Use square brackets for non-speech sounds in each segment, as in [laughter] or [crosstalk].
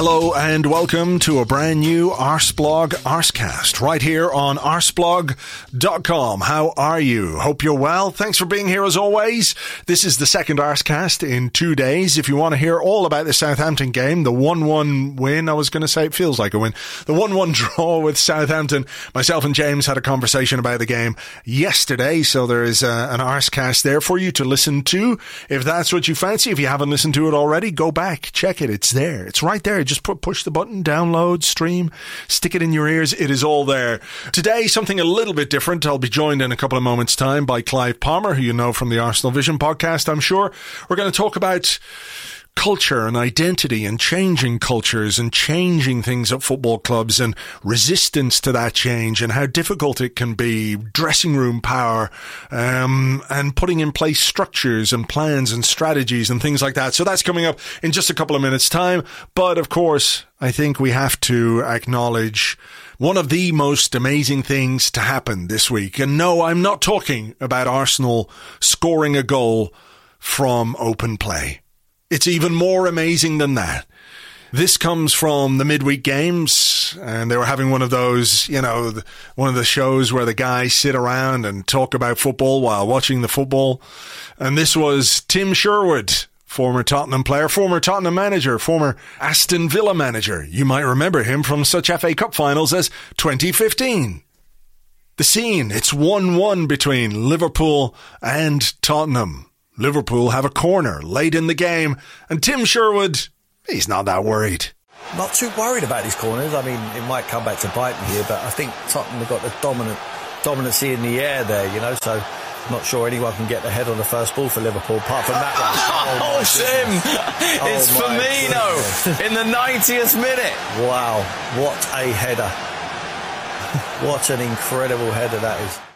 Hello and welcome to a brand new Arseblog Arsecast right here on arseblog.com. How are you? Hope you're well. Thanks for being here as always. This is the second Arsecast in two days. If you want to hear all about the Southampton game, the 1-1 win, I was going to say it feels like a win, the 1-1 [laughs] draw with Southampton, myself and James had a conversation about the game yesterday, so there is uh, an Arsecast there for you to listen to. If that's what you fancy, if you haven't listened to it already, go back, check it. It's there. It's right there just push the button, download, stream, stick it in your ears. It is all there. Today, something a little bit different. I'll be joined in a couple of moments' time by Clive Palmer, who you know from the Arsenal Vision podcast, I'm sure. We're going to talk about culture and identity and changing cultures and changing things at football clubs and resistance to that change and how difficult it can be, dressing room power, um, and putting in place structures and plans and strategies and things like that. So that's coming up in just a couple of minutes time. But of course, I think we have to acknowledge one of the most amazing things to happen this week. And no, I'm not talking about Arsenal scoring a goal from open play. It's even more amazing than that. This comes from the midweek games, and they were having one of those, you know, one of the shows where the guys sit around and talk about football while watching the football. And this was Tim Sherwood, former Tottenham player, former Tottenham manager, former Aston Villa manager. You might remember him from such FA Cup finals as 2015. The scene, it's 1-1 between Liverpool and Tottenham. Liverpool have a corner late in the game, and Tim Sherwood, he's not that worried. Not too worried about these corners. I mean, it might come back to bite me here, but I think Tottenham have got the dominant dominancy in the air there, you know, so not sure anyone can get the head on the first ball for Liverpool apart from that one. [laughs] Oh, oh Sim! Oh it's Firmino in the 90th minute. Wow, what a header. [laughs] what an incredible header that is.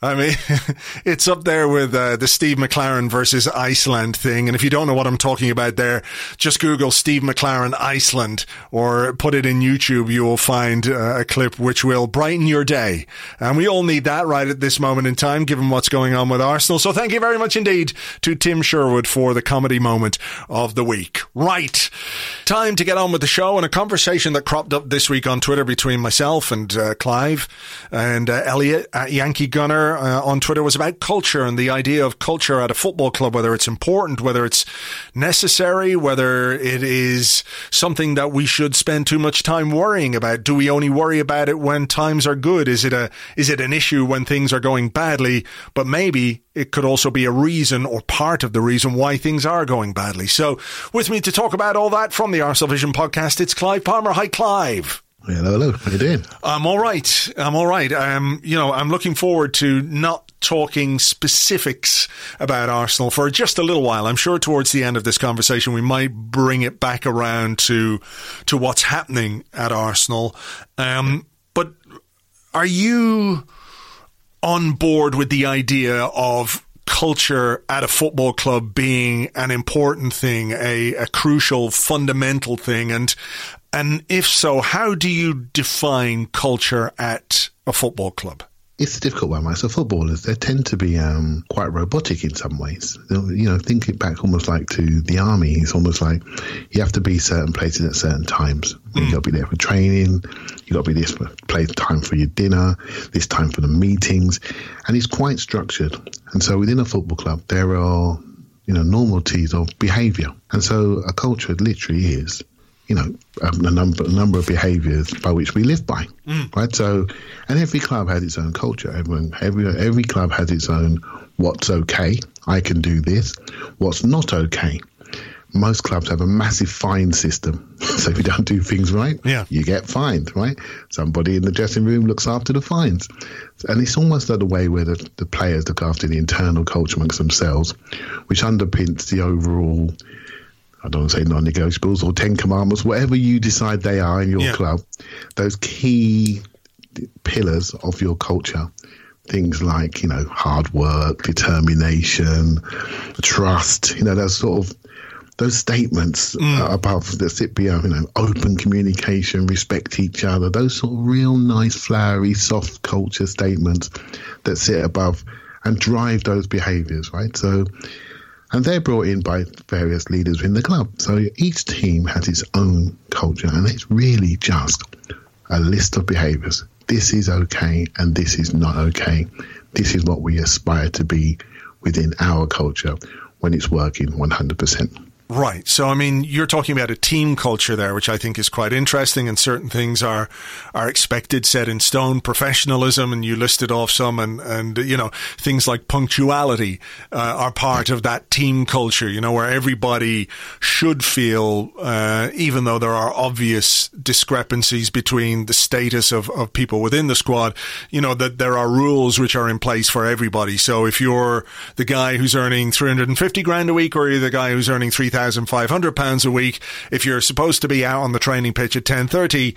I mean, [laughs] it's up there with uh, the Steve McClaren versus Iceland thing. And if you don't know what I'm talking about there, just Google Steve McClaren Iceland or put it in YouTube. You will find uh, a clip which will brighten your day. And we all need that right at this moment in time, given what's going on with Arsenal. So thank you very much indeed to Tim Sherwood for the comedy moment of the week. Right. Time to get on with the show and a conversation that cropped up this week on Twitter between myself and uh, Clive and uh, Elliot at Yankee Gunner uh, on Twitter was about culture and the idea of culture at a football club, whether it's important, whether it's necessary, whether it is something that we should spend too much time worrying about. Do we only worry about it when times are good? Is it a, is it an issue when things are going badly? But maybe it could also be a reason or part of the reason why things are going badly. So with me to talk about all that from the Arsenal Vision podcast, it's Clive Palmer. Hi, Clive. Hello, hello. How you doing? I'm all right. I'm all right. Um, you know, I'm looking forward to not talking specifics about Arsenal for just a little while. I'm sure towards the end of this conversation we might bring it back around to to what's happening at Arsenal. Um, but are you on board with the idea of culture at a football club being an important thing, a, a crucial, fundamental thing, and and if so, how do you define culture at a football club? It's a difficult one, right? So footballers, they tend to be um, quite robotic in some ways. You know, think it back almost like to the army. It's almost like you have to be certain places at certain times. Mm. You got to be there for training. You've got to be this place time for your dinner, this time for the meetings, and it's quite structured. And so within a football club, there are you know, normalities of behavior. And so a culture literally is, you know, a, a number a number of behaviors by which we live by, mm. right? So, and every club has its own culture. Everyone, every every club has its own what's okay. I can do this. What's not okay most clubs have a massive fine system. [laughs] so if you don't do things right, yeah. you get fined, right? Somebody in the dressing room looks after the fines. And it's almost like the way where the, the players look after the internal culture amongst themselves, which underpins the overall, I don't say non negotiables or Ten Commandments, whatever you decide they are in your yeah. club, those key pillars of your culture things like you know hard work, determination, trust. You know those sort of those statements mm. about the sit beyond, you know, open communication, respect each other, those sort of real nice, flowery, soft culture statements that sit above and drive those behaviors, right? So, and they're brought in by various leaders in the club. So each team has its own culture, and it's really just a list of behaviors. This is okay, and this is not okay. This is what we aspire to be within our culture when it's working 100%. Right. So, I mean, you're talking about a team culture there, which I think is quite interesting. And certain things are are expected, set in stone, professionalism, and you listed off some, and and you know things like punctuality uh, are part of that team culture. You know, where everybody should feel, uh, even though there are obvious discrepancies between the status of of people within the squad. You know that there are rules which are in place for everybody. So, if you're the guy who's earning 350 grand a week, or you're the guy who's earning 3,000 £2,500 a week. If you're supposed to be out on the training pitch at 10.30,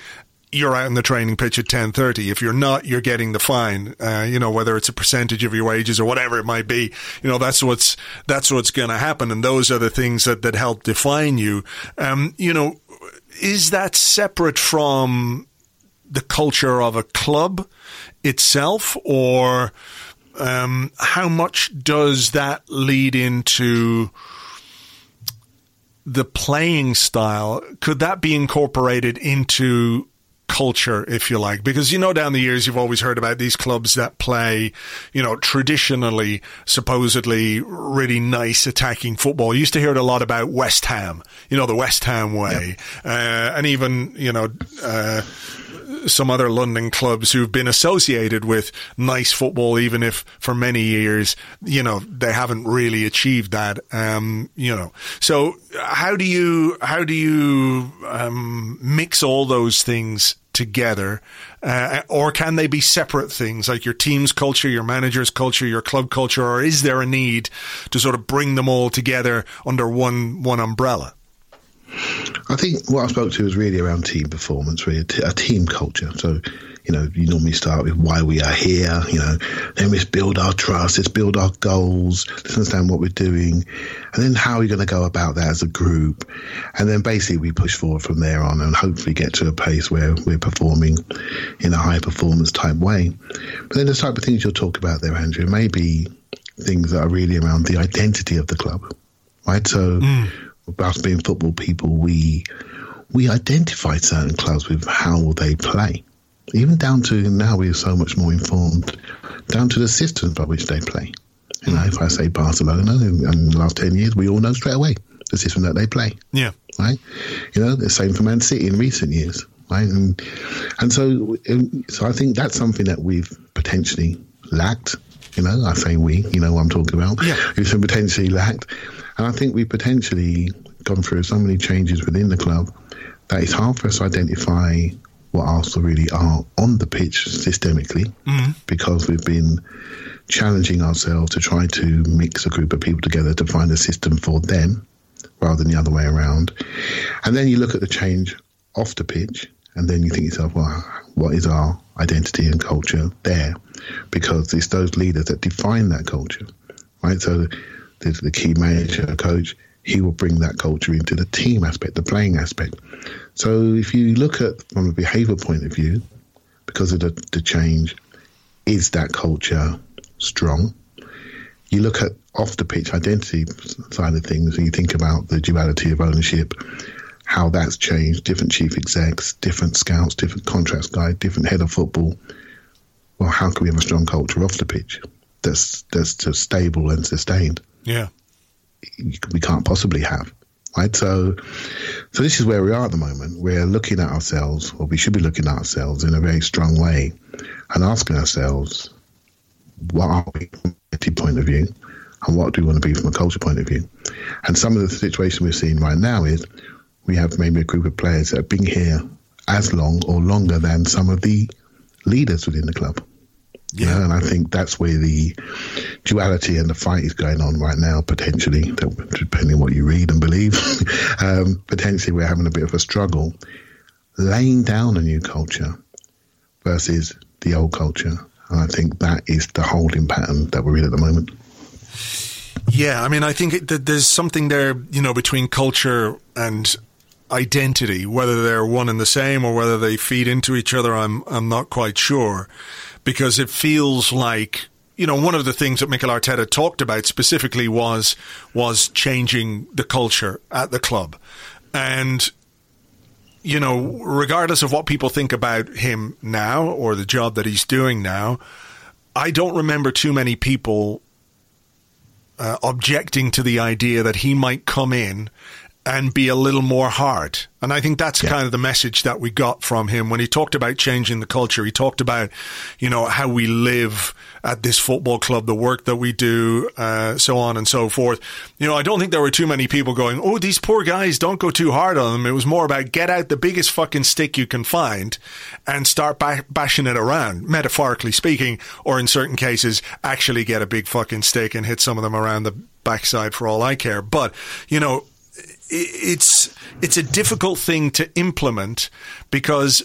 you're out on the training pitch at 10.30. If you're not, you're getting the fine, uh, you know, whether it's a percentage of your wages or whatever it might be. You know, that's what's, that's what's going to happen. And those are the things that, that help define you. Um, you know, is that separate from the culture of a club itself or um, how much does that lead into – the playing style, could that be incorporated into culture, if you like? Because, you know, down the years, you've always heard about these clubs that play, you know, traditionally, supposedly really nice attacking football. You used to hear it a lot about West Ham, you know, the West Ham way. Yep. Uh, and even, you know, uh, some other London clubs who've been associated with nice football, even if for many years, you know, they haven't really achieved that. Um, you know, so how do you how do you um, mix all those things together, uh, or can they be separate things like your team's culture, your manager's culture, your club culture, or is there a need to sort of bring them all together under one one umbrella? I think what I spoke to was really around team performance, really a, t- a team culture. So, you know, you normally start with why we are here, you know, then let's build our trust, let's build our goals, let's understand what we're doing, and then how are we going to go about that as a group. And then basically we push forward from there on and hopefully get to a place where we're performing in a high performance type way. But then the type of things you'll talk about there, Andrew, may be things that are really around the identity of the club, right? So, mm us being football people, we we identify certain clubs with how they play. Even down to now, we are so much more informed, down to the systems by which they play. You know, if I say Barcelona in, in the last 10 years, we all know straight away the system that they play. Yeah. Right? You know, the same for Man City in recent years. Right? And, and so, um, so I think that's something that we've potentially lacked. You know, I say we, you know what I'm talking about. Yeah. We've potentially lacked. And I think we potentially gone through so many changes within the club that it's hard for us to identify what Arsenal really are on the pitch systemically mm-hmm. because we've been challenging ourselves to try to mix a group of people together to find a system for them rather than the other way around. And then you look at the change off the pitch and then you think yourself, well, what is our identity and culture there? Because it's those leaders that define that culture, right? So the, the key manager, coach, he will bring that culture into the team aspect, the playing aspect. So if you look at from a behavior point of view, because of the, the change, is that culture strong? You look at off the pitch identity side of things, you think about the duality of ownership, how that's changed, different chief execs, different scouts, different contracts guy, different head of football. Well, how can we have a strong culture off the pitch that's that's stable and sustained? Yeah. We can't possibly have. Right, so, so this is where we are at the moment. We're looking at ourselves, or we should be looking at ourselves in a very strong way, and asking ourselves, what are we from a point of view, and what do we want to be from a culture point of view? And some of the situation we're seeing right now is we have maybe a group of players that have been here as long or longer than some of the leaders within the club. Yeah. and I think that's where the duality and the fight is going on right now, potentially, depending on what you read and believe. [laughs] um, potentially, we're having a bit of a struggle laying down a new culture versus the old culture. And I think that is the holding pattern that we're in at the moment. Yeah, I mean, I think that there's something there, you know, between culture and identity, whether they're one and the same or whether they feed into each other. I'm I'm not quite sure because it feels like you know one of the things that Mikel Arteta talked about specifically was was changing the culture at the club, and you know regardless of what people think about him now or the job that he's doing now, I don't remember too many people. Uh, objecting to the idea that he might come in and be a little more hard. And I think that's yeah. kind of the message that we got from him when he talked about changing the culture. He talked about, you know, how we live at this football club, the work that we do, uh, so on and so forth. You know, I don't think there were too many people going, oh, these poor guys, don't go too hard on them. It was more about get out the biggest fucking stick you can find and start ba- bashing it around, metaphorically speaking, or in certain cases, actually get a big fucking stick and hit some of them around the backside for all I care. But, you know, it's it's a difficult thing to implement because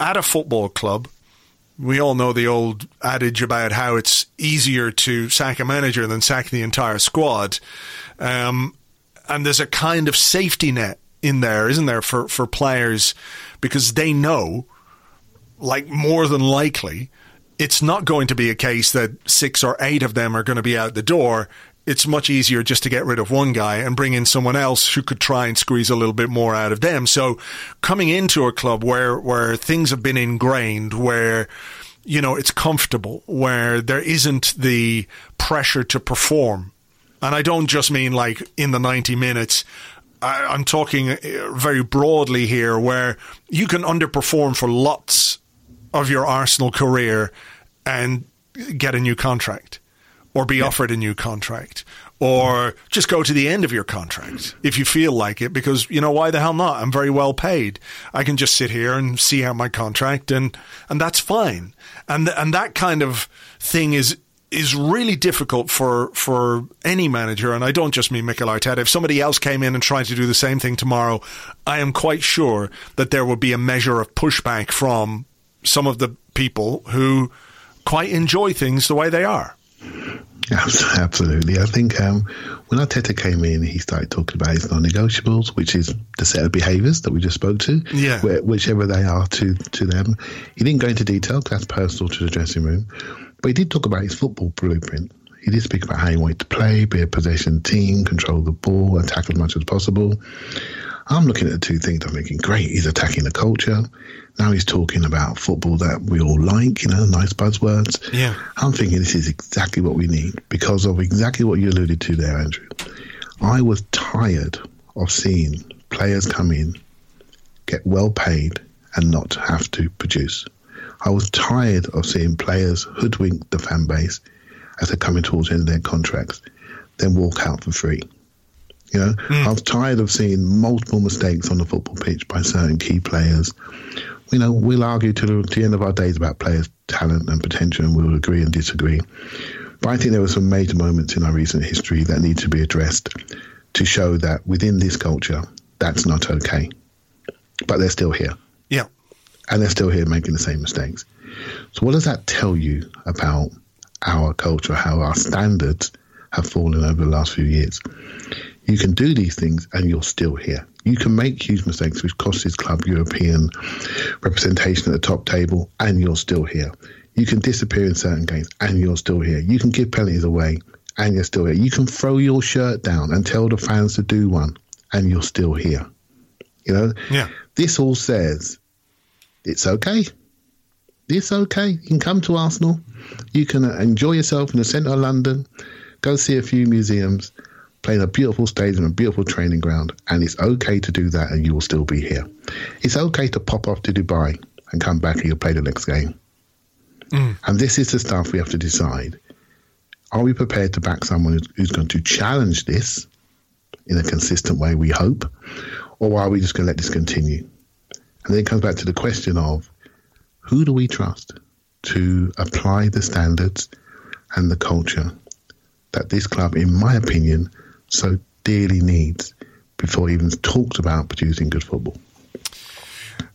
at a football club, we all know the old adage about how it's easier to sack a manager than sack the entire squad, um, and there's a kind of safety net in there, isn't there, for for players because they know, like more than likely. It's not going to be a case that six or eight of them are going to be out the door it's much easier just to get rid of one guy and bring in someone else who could try and squeeze a little bit more out of them. So coming into a club where where things have been ingrained, where you know it's comfortable, where there isn't the pressure to perform, and I don't just mean like in the ninety minutes. I, I'm talking uh, very broadly here, where you can underperform for lots of your Arsenal career and get a new contract or be yeah. offered a new contract or just go to the end of your contract if you feel like it because you know why the hell not? I'm very well paid. I can just sit here and see out my contract and and that's fine. And and that kind of thing is is really difficult for for any manager and I don't just mean Mikel Arteta. If somebody else came in and tried to do the same thing tomorrow I am quite sure that there would be a measure of pushback from some of the people who quite enjoy things the way they are Absolutely. I think um, when Arteta came in, he started talking about his non-negotiables, which is the set of behaviours that we just spoke to, yeah. Where, whichever they are to, to them. He didn't go into detail because that's personal to the dressing room, but he did talk about his football blueprint. He did speak about how he wanted to play, be a possession team, control the ball, attack as much as possible. I'm looking at the two things. I'm thinking, great, he's attacking the culture. Now he's talking about football that we all like, you know, nice buzzwords. Yeah. I'm thinking this is exactly what we need because of exactly what you alluded to there, Andrew. I was tired of seeing players come in, get well paid, and not have to produce. I was tired of seeing players hoodwink the fan base as they're coming towards the end of their contracts, then walk out for free. You know, mm. I was tired of seeing multiple mistakes on the football pitch by certain key players you know, we'll argue to the, to the end of our days about players' talent and potential, and we'll agree and disagree. But I think there were some major moments in our recent history that need to be addressed to show that within this culture, that's not okay. But they're still here. Yeah. And they're still here making the same mistakes. So, what does that tell you about our culture, how our standards have fallen over the last few years? You can do these things and you're still here. You can make huge mistakes, which cost his club European representation at the top table, and you're still here. You can disappear in certain games, and you're still here. You can give penalties away, and you're still here. You can throw your shirt down and tell the fans to do one, and you're still here. You know, yeah. This all says it's okay. It's okay. You can come to Arsenal. You can enjoy yourself in the centre of London. Go see a few museums playing a beautiful stadium, a beautiful training ground, and it's okay to do that and you will still be here. It's okay to pop off to Dubai and come back and you'll play the next game. Mm. And this is the stuff we have to decide. Are we prepared to back someone who's going to challenge this in a consistent way, we hope, or are we just going to let this continue? And then it comes back to the question of who do we trust to apply the standards and the culture that this club, in my opinion, so dearly needs before he even talks about producing good football.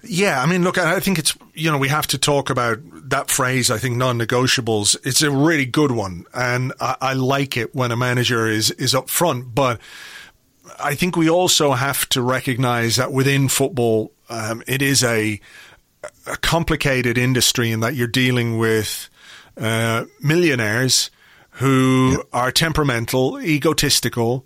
Yeah, I mean, look, I think it's, you know, we have to talk about that phrase, I think non negotiables. It's a really good one. And I, I, like it when a manager is, is up front. But I think we also have to recognize that within football, um, it is a, a complicated industry in that you're dealing with uh, millionaires who yep. are temperamental, egotistical,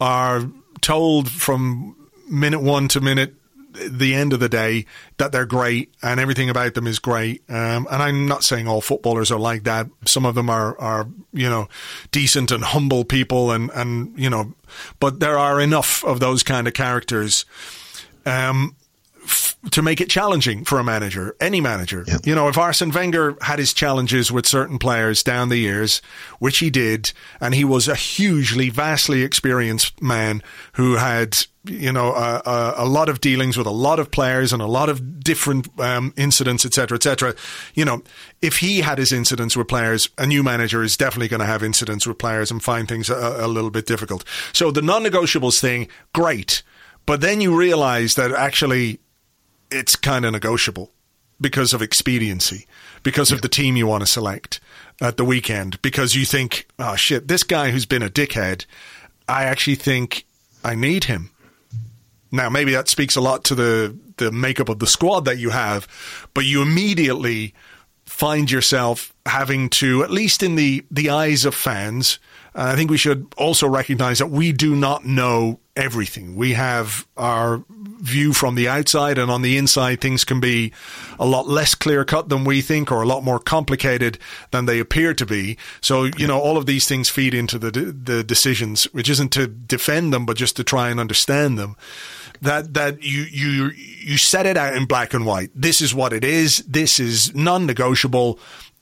are told from minute one to minute the end of the day that they're great and everything about them is great. Um, and I'm not saying all footballers are like that. Some of them are, are, you know, decent and humble people and, and, you know, but there are enough of those kind of characters. Um, to make it challenging for a manager, any manager. Yep. You know, if Arsene Wenger had his challenges with certain players down the years, which he did, and he was a hugely, vastly experienced man who had, you know, a, a, a lot of dealings with a lot of players and a lot of different um, incidents, etc., etc. You know, if he had his incidents with players, a new manager is definitely going to have incidents with players and find things a, a little bit difficult. So the non-negotiables thing, great. But then you realize that actually it's kind of negotiable because of expediency, because yeah. of the team you want to select at the weekend, because you think, oh shit, this guy who's been a dickhead, I actually think I need him. Now, maybe that speaks a lot to the, the makeup of the squad that you have, but you immediately find yourself having to, at least in the, the eyes of fans, I think we should also recognize that we do not know everything. We have our view from the outside, and on the inside, things can be a lot less clear cut than we think, or a lot more complicated than they appear to be. So, you know, all of these things feed into the the decisions, which isn't to defend them, but just to try and understand them. That that you you you set it out in black and white. This is what it is. This is non-negotiable.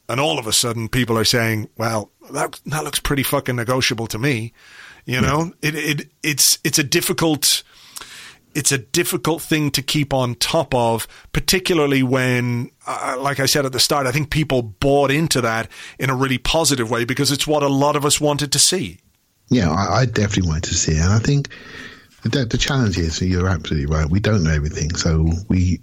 And all of a sudden, people are saying, "Well, that that looks pretty fucking negotiable to me." You know, it, it it's it's a difficult it's a difficult thing to keep on top of, particularly when, uh, like I said at the start, I think people bought into that in a really positive way because it's what a lot of us wanted to see. Yeah, I, I definitely wanted to see it. And I think the, the challenge is, you're absolutely right, we don't know everything. So we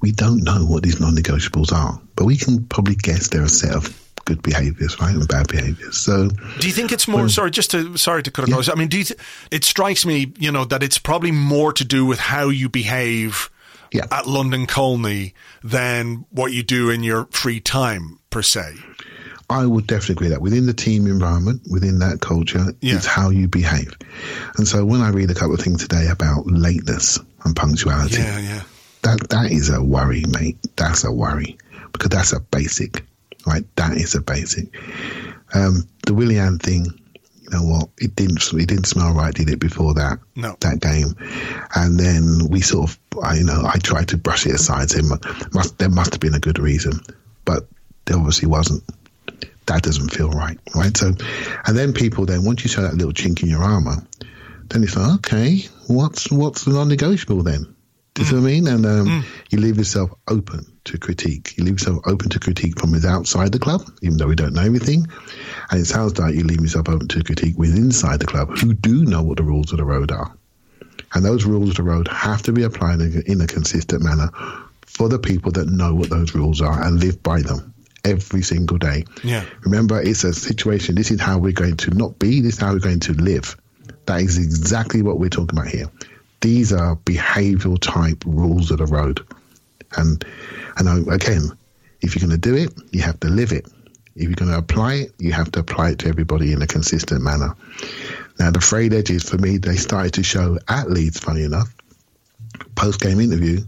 we don't know what these non-negotiables are, but we can probably guess they're a set of good behaviors, right, and bad behaviors. So, do you think it's more? When, sorry, just to sorry to cut across. Yeah. I mean, do you th- it strikes me, you know, that it's probably more to do with how you behave yeah. at London Colney than what you do in your free time per se. I would definitely agree that within the team environment, within that culture, yeah. it's how you behave. And so when I read a couple of things today about lateness and punctuality, yeah, yeah. that that is a worry, mate. That's a worry because that's a basic. Right, that is a basic. Um, the Willian thing, you know what? It didn't. It didn't smell right, did it? Before that, no. that game, and then we sort of, I, you know, I tried to brush it aside. Saying, must there must have been a good reason, but there obviously wasn't. That doesn't feel right, right? So, and then people then once you show that little chink in your armor, then it's like, okay, what's what's the non-negotiable then? Do you mm. see what I mean? And um, mm. you leave yourself open to critique. You leave yourself open to critique from outside the club, even though we don't know everything. And it sounds like you leave yourself open to critique with inside the club, who do know what the rules of the road are. And those rules of the road have to be applied in a consistent manner for the people that know what those rules are and live by them every single day. Yeah. Remember, it's a situation. This is how we're going to not be. This is how we're going to live. That is exactly what we're talking about here. These are behavioural type rules of the road. And and again, if you're going to do it, you have to live it. If you're going to apply it, you have to apply it to everybody in a consistent manner. Now, the frayed edges for me, they started to show at Leeds, funny enough. Post game interview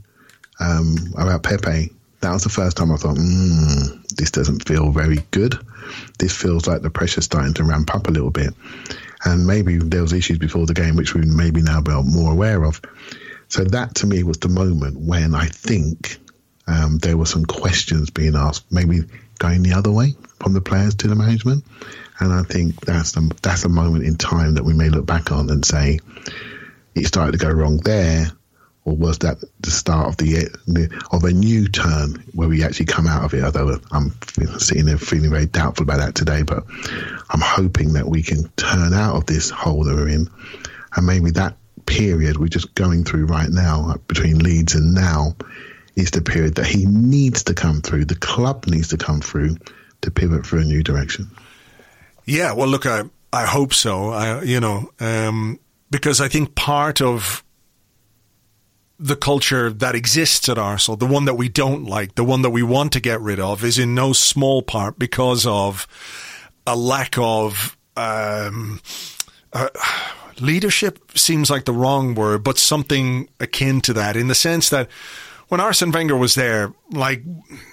um, about Pepe, that was the first time I thought, mm, this doesn't feel very good. This feels like the pressure's starting to ramp up a little bit. and maybe there was issues before the game which we maybe now be more aware of. So that to me was the moment when I think um, there were some questions being asked, maybe going the other way from the players to the management. And I think that's the, that's a moment in time that we may look back on and say it started to go wrong there, or was that the start of the of a new turn where we actually come out of it? Although I'm sitting there feeling very doubtful about that today, but I'm hoping that we can turn out of this hole that we're in, and maybe that period we're just going through right now between Leeds and now is the period that he needs to come through. The club needs to come through to pivot for a new direction. Yeah, well, look, I I hope so. I you know um, because I think part of the culture that exists at Arsenal, the one that we don't like, the one that we want to get rid of, is in no small part because of a lack of um, uh, leadership. Seems like the wrong word, but something akin to that, in the sense that when Arsene Wenger was there, like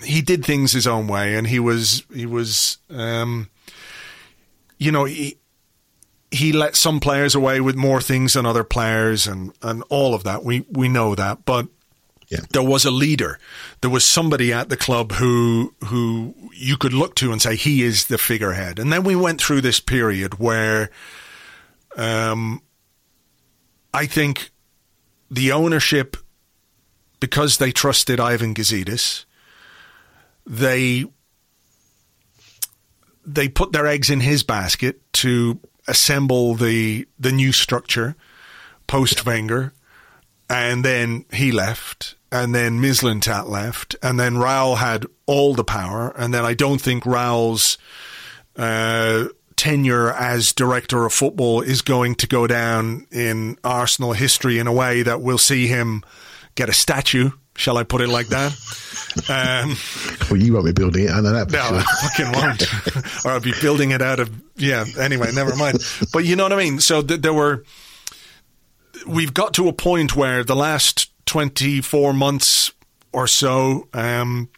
he did things his own way, and he was he was, um, you know, he he let some players away with more things than other players, and and all of that. We we know that, but. Yeah. There was a leader. There was somebody at the club who who you could look to and say he is the figurehead. And then we went through this period where, um, I think the ownership because they trusted Ivan Gazidis, they they put their eggs in his basket to assemble the the new structure post Wenger, and then he left, and then Mislintat left, and then Raul had all the power, and then I don't think Raul's uh, tenure as director of football is going to go down in Arsenal history in a way that we'll see him get a statue. Shall I put it like that? Um, well, you won't be building it, I know that. No, sure. I fucking won't. [laughs] or I'll be building it out of yeah. Anyway, never mind. But you know what I mean. So th- there were. We've got to a point where the last twenty four months or so, um,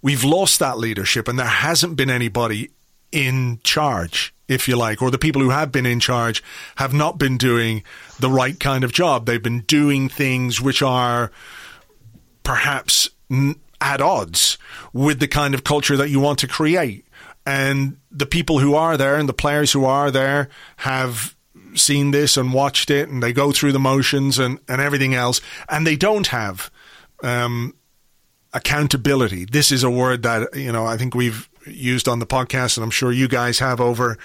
we've lost that leadership, and there hasn't been anybody in charge if you like, or the people who have been in charge have not been doing the right kind of job. They've been doing things which are perhaps at odds with the kind of culture that you want to create. And the people who are there and the players who are there have seen this and watched it and they go through the motions and, and everything else. And they don't have um, accountability. This is a word that, you know, I think we've used on the podcast, and I'm sure you guys have over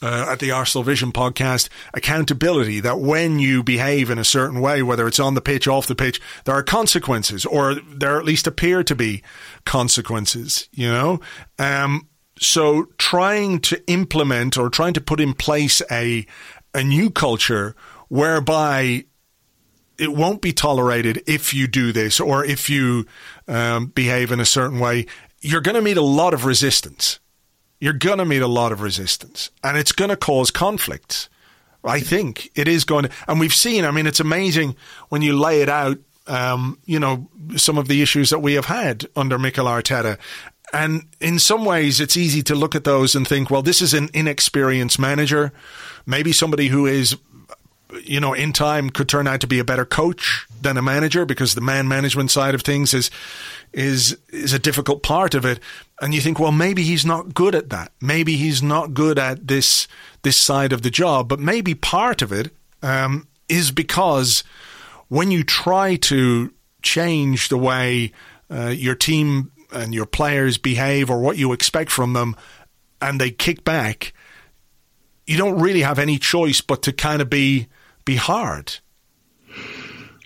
uh, at the Arsenal Vision podcast, accountability that when you behave in a certain way, whether it's on the pitch, off the pitch, there are consequences, or there at least appear to be consequences, you know? Um, so trying to implement or trying to put in place a, a new culture whereby it won't be tolerated if you do this or if you um, behave in a certain way you're going to meet a lot of resistance. You're going to meet a lot of resistance, and it's going to cause conflicts. I think it is going to, and we've seen. I mean, it's amazing when you lay it out. Um, you know, some of the issues that we have had under Mikel Arteta. And in some ways, it's easy to look at those and think, well, this is an inexperienced manager, maybe somebody who is you know, in time could turn out to be a better coach than a manager because the man management side of things is is is a difficult part of it. And you think, well, maybe he's not good at that. Maybe he's not good at this this side of the job. But maybe part of it um, is because when you try to change the way uh, your team and your players behave or what you expect from them, and they kick back, you don't really have any choice but to kind of be be hard.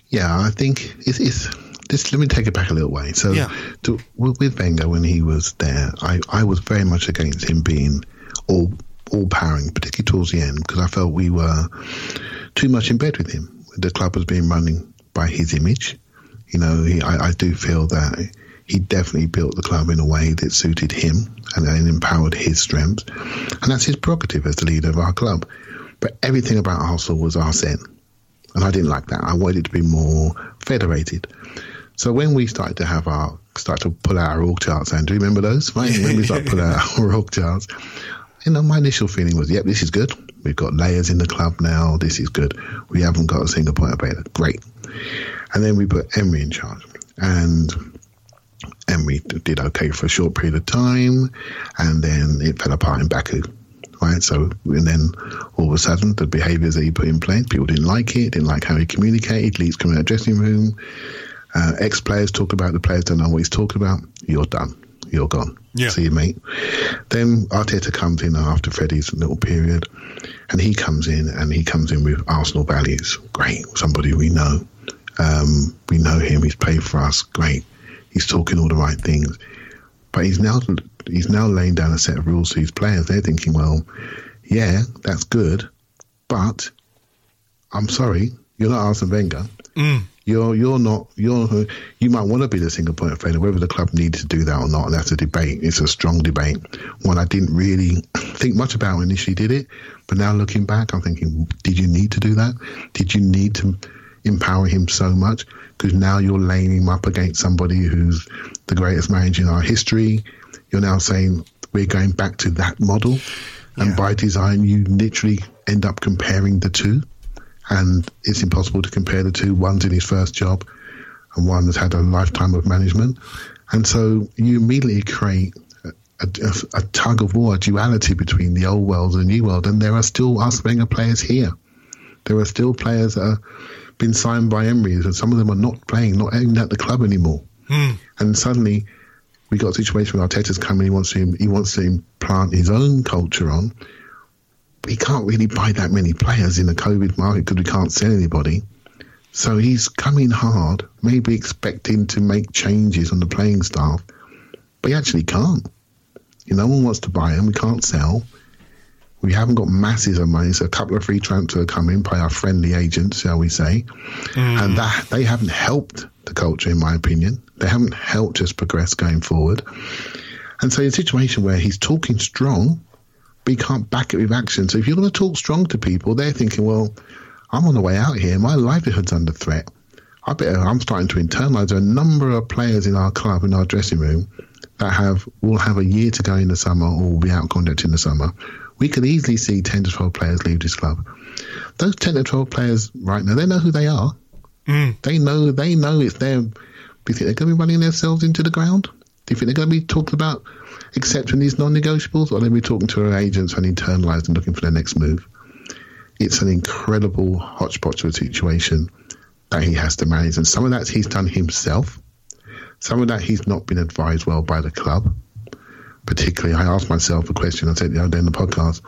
Yeah, I think it's, it's this. Let me take it back a little way. So, yeah. to, with Wenger when he was there, I, I was very much against him being all all powering, particularly towards the end, because I felt we were too much in bed with him. The club was being running by his image. You know, he, I, I do feel that he definitely built the club in a way that suited him and, and empowered his strengths, and that's his prerogative as the leader of our club. But everything about Arsenal was Arsene. And I didn't like that. I wanted it to be more federated. So when we started to have our start to pull out our org charts, and do you remember those? Right? [laughs] when we started to pull out our org charts, you know, my initial feeling was, yep, this is good. We've got layers in the club now. This is good. We haven't got a single point of failure. Great. And then we put Emery in charge. And Emery did okay for a short period of time. And then it fell apart in Baku. Right. So, and then all of a sudden, the behaviors that he put in place, people didn't like it, didn't like how he communicated, leads coming out of the dressing room. Uh, ex players talk about the players don't know what he's talking about. You're done. You're gone. Yeah. See you, mate. Then Arteta comes in after Freddie's little period, and he comes in and he comes in with Arsenal values. Great. Somebody we know. Um, we know him. He's played for us. Great. He's talking all the right things. But he's now he's now laying down a set of rules to his players. They're thinking, well, yeah, that's good, but I'm sorry, you're not Arsene Wenger. You're you're not you're you might want to be the single point of failure. Whether the club needs to do that or not, and that's a debate. It's a strong debate. One I didn't really [clears throat] think much about when initially did it, but now looking back, I'm thinking, did you need to do that? Did you need to empower him so much? Because now you're laying him up against somebody who's the greatest manager in our history. You're now saying we're going back to that model, and by design, you literally end up comparing the two and it's impossible to compare the two. One's in his first job, and one has had a lifetime of management, and so you immediately create a, a, a tug of war, a duality between the old world and the new world. And there are still Arsene Wenger players here. There are still players that have been signed by Emery, and some of them are not playing, not even at the club anymore. Hmm. And suddenly, we got a situation where Arteta's coming. He wants to he wants to implant his own culture on, he can't really buy that many players in the COVID market because we can't sell anybody. So he's coming hard, maybe expecting to make changes on the playing staff, but he actually can't. You know, no one wants to buy him. We can't sell. We haven't got masses of money, so a couple of free transfers come in by our friendly agents, shall we say, hmm. and that they haven't helped the culture, in my opinion. They haven't helped us progress going forward. And so, in a situation where he's talking strong, but he can't back it with action. So, if you're going to talk strong to people, they're thinking, well, I'm on the way out here. My livelihood's under threat. I better, I'm starting to internalize a number of players in our club, in our dressing room, that have will have a year to go in the summer or will be out in the summer. We could easily see 10 to 12 players leave this club. Those 10 to 12 players right now, they know who they are. Mm. They know they know it's them. Do you think they're going to be running themselves into the ground? Do you think they're going to be talking about accepting these non-negotiables, or are be talking to their agents and internalised and looking for their next move? It's an incredible hodgepodge of a situation that he has to manage, and some of that he's done himself. Some of that he's not been advised well by the club. Particularly, I asked myself a question. I said the other day in the podcast: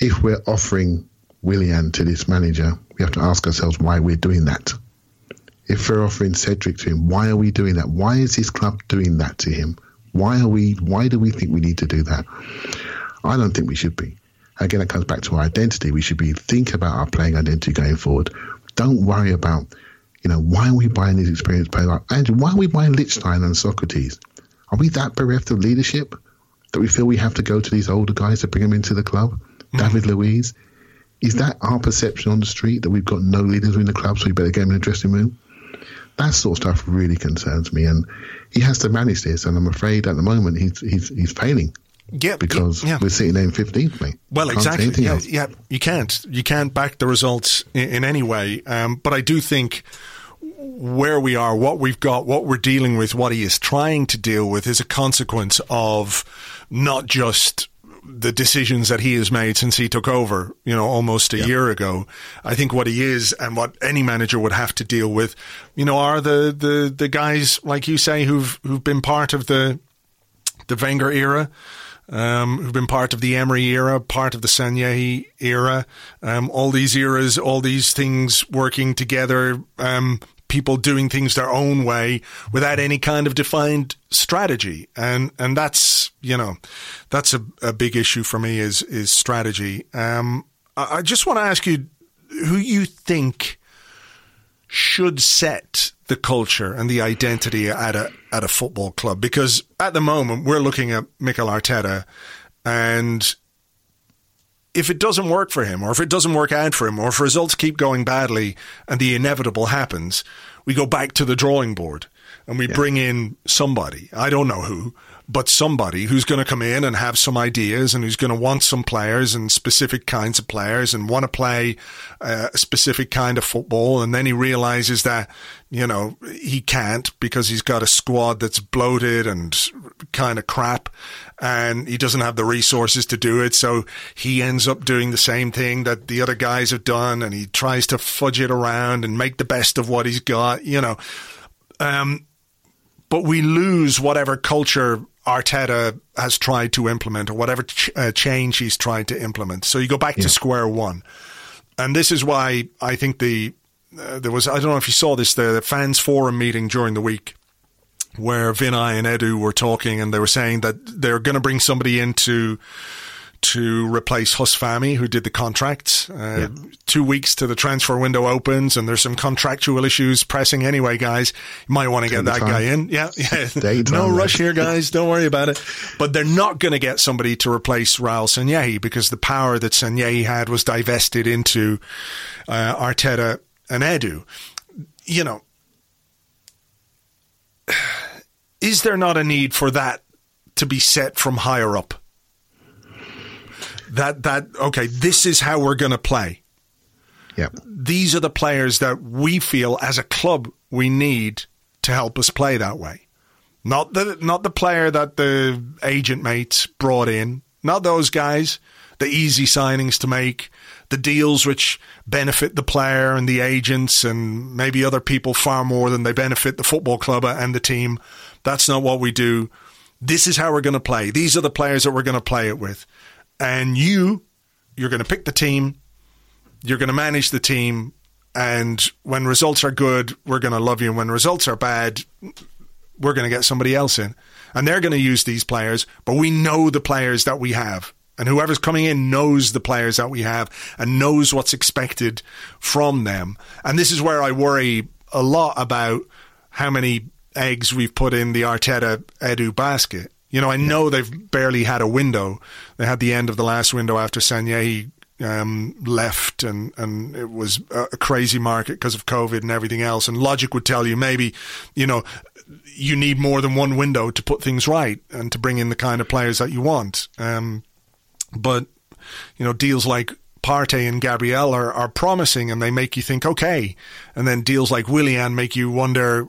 if we're offering Willian to this manager, we have to ask ourselves why we're doing that. If we're offering Cedric to him, why are we doing that? Why is this club doing that to him? Why are we? Why do we think we need to do that? I don't think we should be. Again, it comes back to our identity. We should be think about our playing identity going forward. Don't worry about, you know, why are we buying these experienced players? Like Andrew, why are we buying Lichtsteiner and Sokratis? Are we that bereft of leadership that we feel we have to go to these older guys to bring them into the club? Mm. David Luiz, is that our perception on the street that we've got no leaders in the club, so we better get them in the dressing room? That sort of stuff really concerns me, and he has to manage this. And I'm afraid at the moment he's he's he's failing Yeah, because yeah. we're sitting there in 15th, mate. Well, Can't exactly. Yeah, yeah, you can't. You can't back the results in, in any way. Um, but I do think where we are, what we've got, what we're dealing with, what he is trying to deal with is a consequence of not just the decisions that he has made since he took over, you know, almost a year ago. I think what he is and what any manager would have to deal with, you know, are the, the, the guys, like you say, who've, who've been part of the, the Wenger era, um, who've been part of the Emery era, part of the Sanllehi era, um, all these eras, all these things working together, um, people doing things their own way without any kind of defined strategy. And, and that's, you know, that's a, a big issue for me is, is strategy. Um, I, I just want to ask you who you think should set the culture and the identity at a at a football club because at the moment we're looking at Mikel Arteta and if it doesn't work for him or if it doesn't work out for him or if results keep going badly and the inevitable happens we go back to the drawing board and we bring in somebody. I don't know who, but somebody who's going to come in and have some ideas and who's going to want some players and specific kinds of players and want to play uh, a specific kind of football. And then he realizes that, you know, he can't because he's got a squad that's bloated and kind of crap and he doesn't have the resources to do it. So he ends up doing the same thing that the other guys have done and he tries to fudge it around and make the best of what he's got, you know. Um, but we lose whatever culture Arteta has tried to implement or whatever ch- uh, change he's tried to implement. So you go back yeah. to square one. And this is why I think the uh, there was I don't know if you saw this the, the fans forum meeting during the week where Vinai and Edu were talking and they were saying that they're going to bring somebody into to replace Huss Fahmy, who did the contracts. Uh, yeah. Two weeks to the transfer window opens, and there's some contractual issues pressing anyway, guys. You might want to get that time. guy in. Yeah, yeah. [laughs] no rush here, guys. Don't worry about it. But they're not going to get somebody to replace Raul Sanllehi because the power that Sanllehi had was divested into uh, Arteta and Edu. You know, [sighs] is there not a need for that to be set from higher up? That that okay, this is how we're going to play. Yeah. These are the players that we feel as a club we need to help us play that way. Not the not the player that the agent mates brought in, not those guys, the easy signings to make, the deals which benefit the player and the agents and maybe other people far more than they benefit the football club and the team. That's not what we do. This is how we're going to play. These are the players that we're going to play it with and you you're going to pick the team, you're going to manage the team, and when results are good, we're going to love you, and when results are bad, we're going to get somebody else in, and they're going to use these players, but we know the players that we have. And whoever's coming in knows the players that we have and knows what's expected from them. And this is where I worry a lot about how many eggs we've put in the Arteta Edu basket. You know, I know they've barely had a window. They had the end of the last window after Sanllehi um, left, and, and it was a crazy market because of COVID and everything else. And logic would tell you maybe, you know, you need more than one window to put things right and to bring in the kind of players that you want. Um, but, you know, deals like Partey and Gabriel are, are promising and they make you think, okay. And then deals like Willian make you wonder,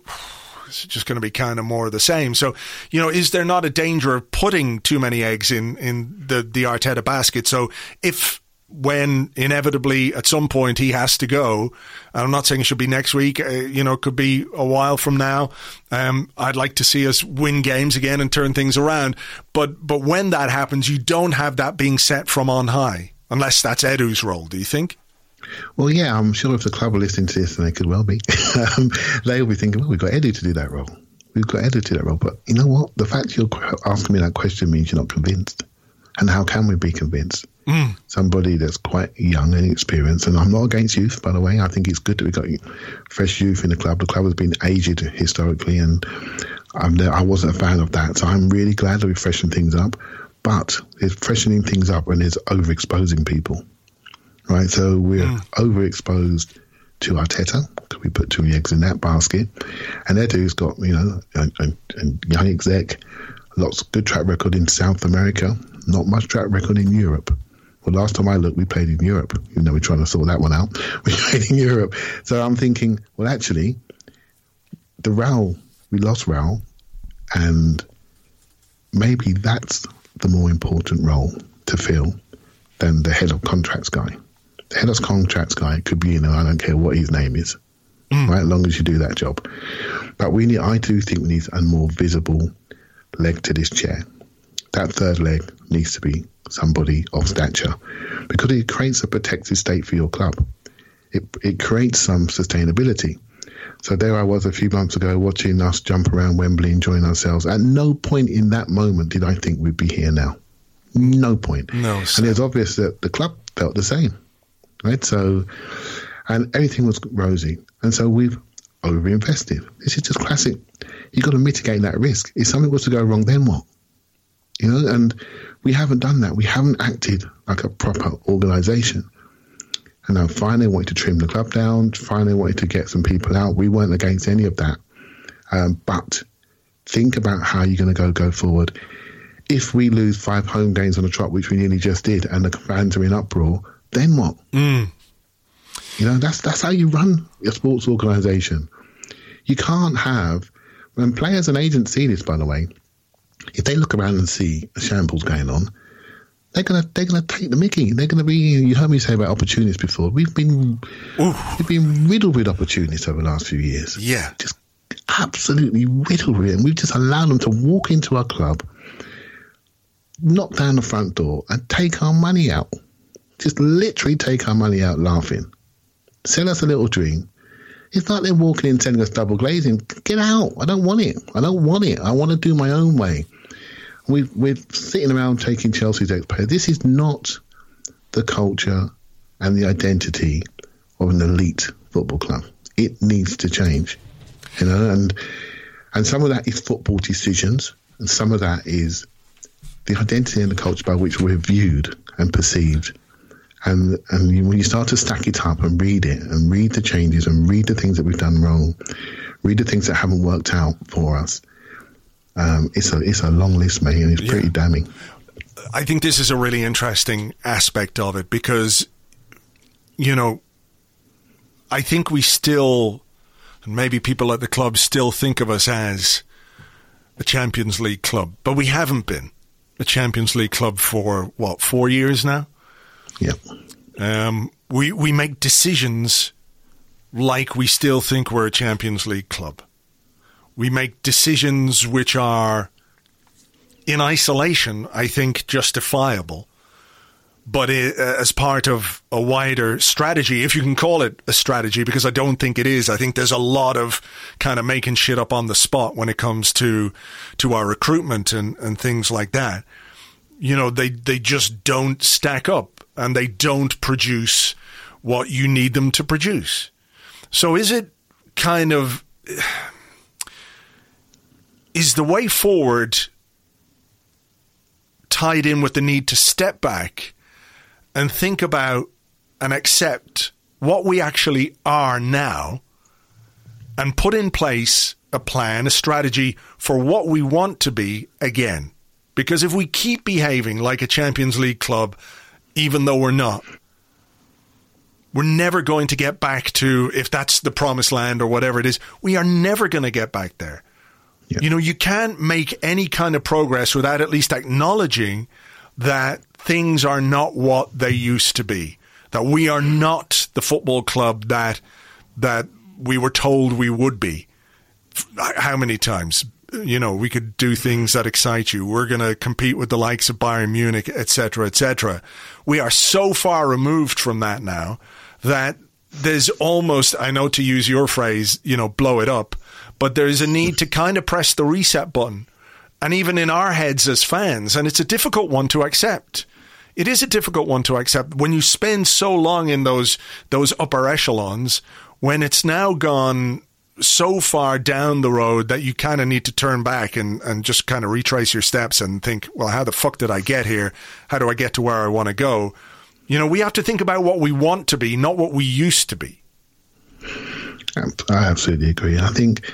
it's just going to be kind of more of the same. So, you know, is there not a danger of putting too many eggs in, in the, the Arteta basket? So if when inevitably at some point he has to go. I'm not saying it should be next week. Uh, you know, it could be a while from now. Um, I'd like to see us win games again and turn things around. But but when that happens, you don't have that being set from on high, unless that's Edu's role. Do you think? Well, yeah, I'm sure if the club are listening to this, and they could well be, [laughs] um, they'll be thinking, well, we've got Eddie to do that role. We've got Eddie to do that role. But you know what? The fact you're asking me that question means you're not convinced. And how can we be convinced? Mm. Somebody that's quite young and experienced, and I'm not against youth, by the way. I think it's good that we've got fresh youth in the club. The club has been aged historically, and I'm there, I wasn't a fan of that. So I'm really glad that we freshen things up. But it's freshening things up and it's overexposing people right? So we're mm. overexposed to Arteta because we put too many eggs in that basket. And Edu's got, you know, a, young exec, lots of good track record in South America, not much track record in Europe. Well, last time I looked, we played in Europe, even though we're trying to sort that one out. [laughs] We played in Europe. So I'm thinking, well, actually, the Raul, we lost Raul, and maybe that's the more important role to fill than the head of contracts guy head of contracts guy could be, you know, I don't care what his name is, mm. right? As long as you do that job. But we need, I do think we need a more visible leg to this chair. That third leg needs to be somebody of stature because it creates a protected state for your club. It, it creates some sustainability. So there I was a few months ago watching us jump around Wembley, and enjoying ourselves. At no point in that moment did I think we'd be here now. No point. No. Sir. And it's obvious that the club felt the same right? So, and everything was rosy. And so we've overinvested. This is just classic. You've got to mitigate that risk. If something was to go wrong, then what? You know, and we haven't done that. We haven't acted like a proper organization. And then finally wanted to trim the club down, finally wanted to get some people out. We weren't against any of that. Um, but think about how you're going to go go forward. If we lose five home games on the trot, which we nearly just did, and the fans are in uproar, then what? Mm. You know, that's that's how you run a sports organisation. You can't have when players and agents see this. By the way, if they look around and see a shambles going on, they're gonna they're gonna take the Mickey. They're gonna be. You heard me say about opportunities before. We've been we've been riddled with opportunities over the last few years. Yeah. just absolutely riddled with it. And we've just allowed them to walk into our club, knock down the front door, and take our money out. Just literally take our money out laughing. Sell us a little dream. It's like they're walking in telling us double glazing. Get out. I don't want it. I don't want it. I want to do my own way. We, we're sitting around taking Chelsea's ex player. This is not the culture and the identity of an elite football club. It needs to change. You know, and and some of that is football decisions, and some of that is the identity and the culture by which we're viewed and perceived. And and when you start to stack it up and read it and read the changes and read the things that we've done wrong, read the things that haven't worked out for us, um, it's a it's a long list, mate, and it's Yeah. pretty damning. I think this is a really interesting aspect of it because, you know, I think we still, and maybe people at the club still think of us as a Champions League club, but we haven't been a Champions League club for what four years now. Yeah, Um, we we make decisions like we still think we're a Champions League club. We make decisions which are, in isolation, I think justifiable, but i as part of a wider strategy, if you can call it a strategy, because I don't think it is. I think there's a lot of kind of making shit up on the spot when it comes to to our recruitment and, and things like that you know they they just don't stack up and they don't produce what you need them to produce so is it kind of [sighs] is the way forward tied in with the need to step back and think about and accept what we actually are now and put in place a plan, a strategy for what we want to be again. Because if we keep behaving like a Champions League club, even though we're not, we're never going to get back to, if that's the promised land or whatever it is, we are never going to get back there. Yeah. You know, you can't make any kind of progress without at least acknowledging that things are not what they used to be. That we are not the football club that that we were told we would be. How many times? You know, we could do things that excite you. We're going to compete with the likes of Bayern Munich, etc., etc. We are so far removed from that now that there's almost, I know to use your phrase, you know, blow it up, but there's a need to kind of press the reset button. And even in our heads as fans, and it's a difficult one to accept. It is a difficult one to accept when you spend so long in those those upper echelons when it's now gone so far down the road that you kind of need to turn back and, and just kind of retrace your steps and think, well, how the fuck did I get here? How do I get to where I want to go? You know, we have to think about what we want to be, not what we used to be. I absolutely agree. I think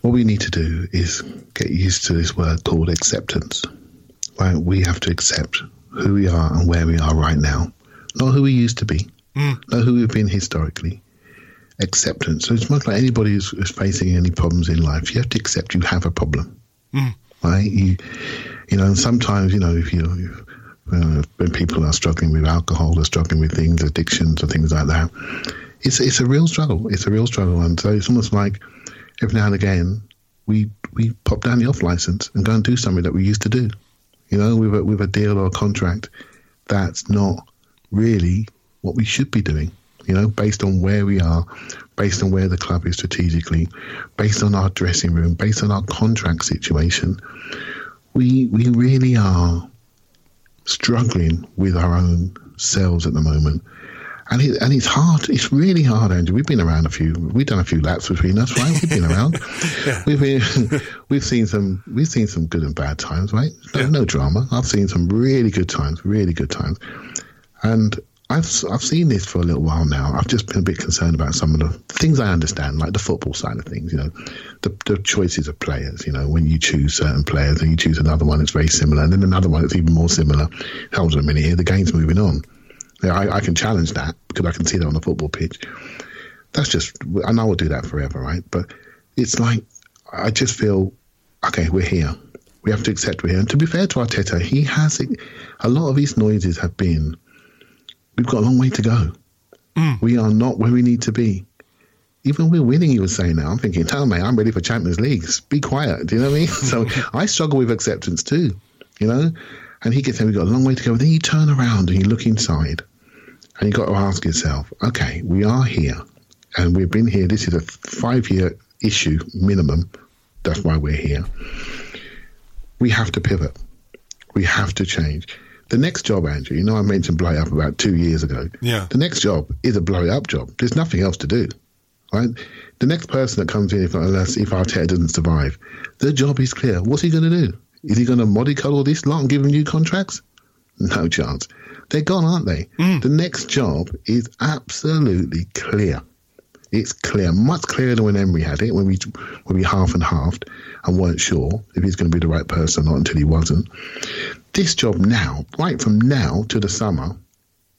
what we need to do is get used to this word called acceptance. Right? We have to accept who we are and where we are right now, not who we used to be, hmm. not who we've been historically. Acceptance. So it's much like anybody who's, who's facing any problems in life. You have to accept you have a problem, right? You, you know, and sometimes you know if you. If, uh, when people are struggling with alcohol, or struggling with things, addictions, or things like that, it's it's a real struggle. It's a real struggle, and so it's almost like every now and again we we pop down the off license and go and do something that we used to do. You know, with a, with a deal or a contract that's not really what we should be doing. You know, based on where we are, based on where the club is strategically, based on our dressing room, based on our contract situation, we we really are struggling with our own selves at the moment. And it, and it's hard. It's really hard, Andrew. We've been around a few. We've done a few laps between us, right? We've been around. [laughs] We've been, we've seen some. We've seen some good and bad times, right? No, no drama. I've seen some really good times, really good times. And I've I've seen this for a little while now. I've just been a bit concerned about some of the things I understand, like the football side of things. You know, the the choices of players. You know, when you choose certain players and you choose another one that's very similar, and then another one that's even more similar. Hold on a minute here, the game's moving on. Yeah, I, I can challenge that because I can see that on the football pitch. That's just, I know I'll do that forever, right? But it's like I just feel okay. We're here. We have to accept we're here. And to be fair to Arteta, he has a lot of his noises have been we've got a long way to go. Mm. We are not where we need to be. Even we're winning, he was saying now. I'm thinking, tell me, I'm ready for Champions League. Be quiet. Do you know what I mean? so [laughs] I struggle with acceptance too, you know? And he gets saying, we've got a long way to go. Then you turn around and you look inside and you've got to ask yourself, okay, we are here and we've been here. This is a five year issue minimum. That's why we're here. We have to pivot. We have to change. The next job, Andrew, you know, I mentioned blow it up about two years ago. Yeah. The next job is a blow it up job. There's nothing else to do, right? The next person that comes in, if, unless if Arteta doesn't survive, the job is clear. What's he going to do? Is he going to mollycoddle this lot and give them new contracts? No chance. They're gone, aren't they? Mm. The next job is absolutely clear. It's clear, much clearer than when Emery had it, when we when we half and halved and weren't sure if he's going to be the right person or not until he wasn't. This job now, right from now to the summer,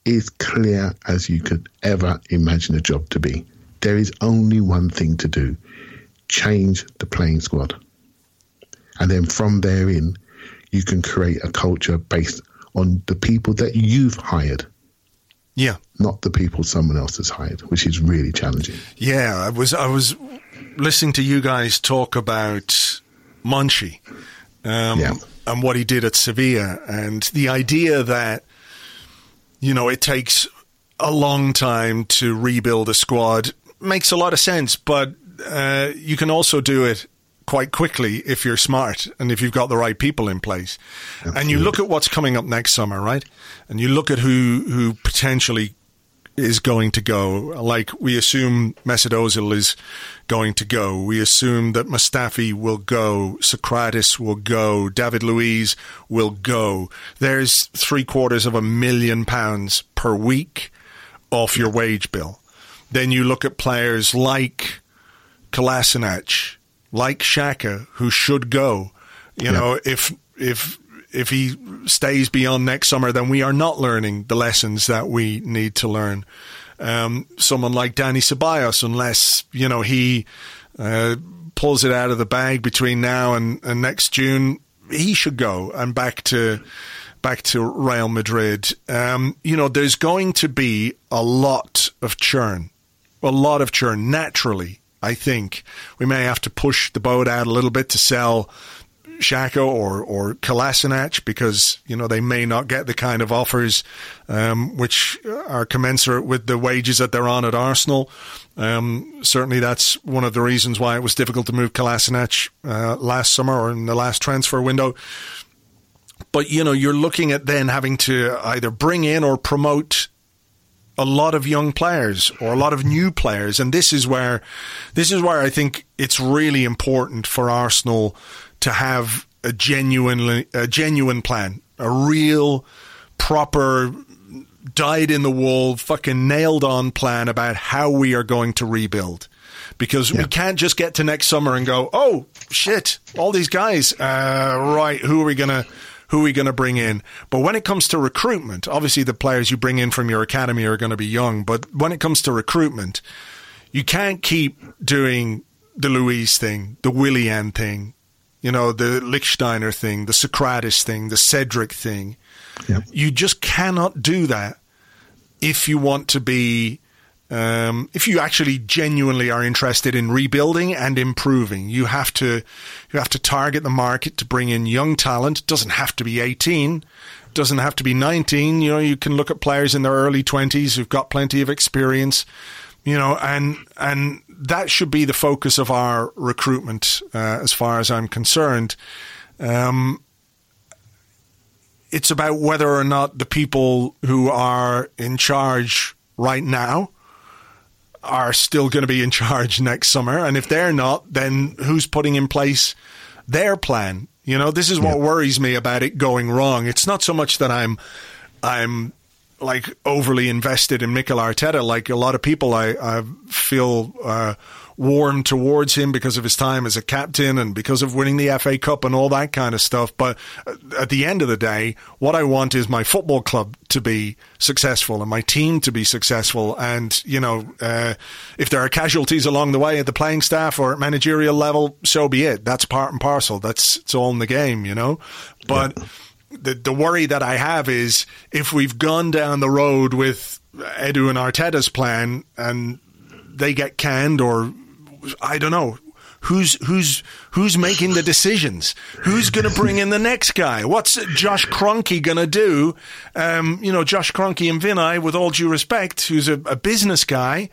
is clear as you could ever imagine a job to be. There is only one thing to do change the playing squad. And then from therein, you can create a culture based on the people that you've hired. Yeah. Not the people someone else has hired, which is really challenging. Yeah, I was I was listening to you guys talk about Monchi um, yeah. and what he did at Sevilla, and the idea that you know it takes a long time to rebuild a squad makes a lot of sense, but uh, you can also do it quite quickly if you're smart and if you've got the right people in place. Absolutely. And you look at what's coming up next summer, right? And you look at who who potentially is going to go. Like we assume Mesut Ozil is going to go. We assume that Mustafi will go. Sokratis will go. David Luiz will go. There's three quarters of a million pounds per week off your wage bill. Then you look at players like Kolasinac, like Xhaka who should go. You yeah. know, if if if he stays beyond next summer, then we are not learning the lessons that we need to learn. Um, someone like Dani Ceballos, unless you know he uh, pulls it out of the bag between now and, and next June, he should go and back to back to Real Madrid. Um, you know, there's going to be a lot of churn, a lot of churn naturally. I think we may have to push the boat out a little bit to sell Xhaka or or Kolasinac because you know they may not get the kind of offers um, which are commensurate with the wages that they're on at Arsenal. Um, certainly, that's one of the reasons why it was difficult to move Kolasinac uh, last summer or in the last transfer window. But you know, you're looking at then having to either bring in or promote a lot of young players or a lot of new players, and this is where this is where I think it's really important for Arsenal to have a genuine, a genuine plan, a real, proper, dyed in the wool, fucking nailed on plan about how we are going to rebuild. Because yeah. we can't just get to next summer and go, oh shit, all these guys, uh, right? Who are we gonna? Who are we going to bring in? But when it comes to recruitment, obviously the players you bring in from your academy are going to be young. But when it comes to recruitment, you can't keep doing the Luiz thing, the Willian thing, you know, the Lichtsteiner thing, the Sokratis thing, the Cedric thing. Yep. You just cannot do that if you want to be, um, if you actually genuinely are interested in rebuilding and improving. You have to, you have to target the market to bring in young talent. It doesn't have to be 18 doesn't have to be 19 you know you can look at players in their early 20s who've got plenty of experience you know and and that should be the focus of our recruitment, uh, as far as I'm concerned. Um, it's about whether or not the people who are in charge right now are still going to be in charge next summer. And if they're not, then who's putting in place their plan? You know, this is what worries me about it going wrong. It's not so much that I'm I'm like overly invested in Mikel Arteta. Like a lot of people, I, I feel uh, warm towards him because of his time as a captain and because of winning the FA Cup and all that kind of stuff. But uh, at the end of the day, what I want is my football club to be successful and my team to be successful. And, you know, uh, if there are casualties along the way at the playing staff or at managerial level, so be it. That's part and parcel. That's, it's all in the game, you know? But yeah. The, the worry that I have is if we've gone down the road with Edu and Arteta's plan and they get canned or I don't know who's who's who's making the decisions? Who's going to bring in the next guy? What's josh kroenke going to do? Um, you know josh kroenke and vinai with all due respect who's a, a business guy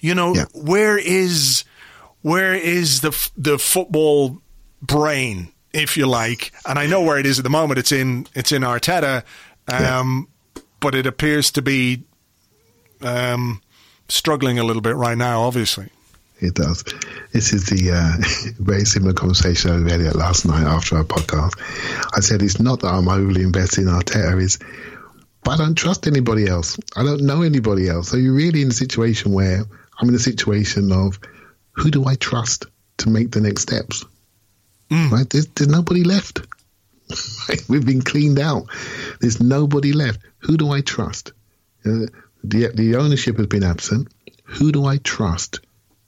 you know yeah. where is where is the the football brain if you like and i know where it is at the moment it's in it's in arteta um, yeah. but it appears to be um, struggling a little bit right now obviously it does. This is the uh, [laughs] very similar conversation I had last night after our podcast. I said it's not that I'm overly invested in Arteta, is but I don't trust anybody else. I don't know anybody else. So you're really in a situation where I'm in a situation of who do I trust to make the next steps? Mm. Right? There's, there's nobody left. [laughs] We've been cleaned out. There's nobody left. Who do I trust? Uh, the the ownership has been absent. Who do I trust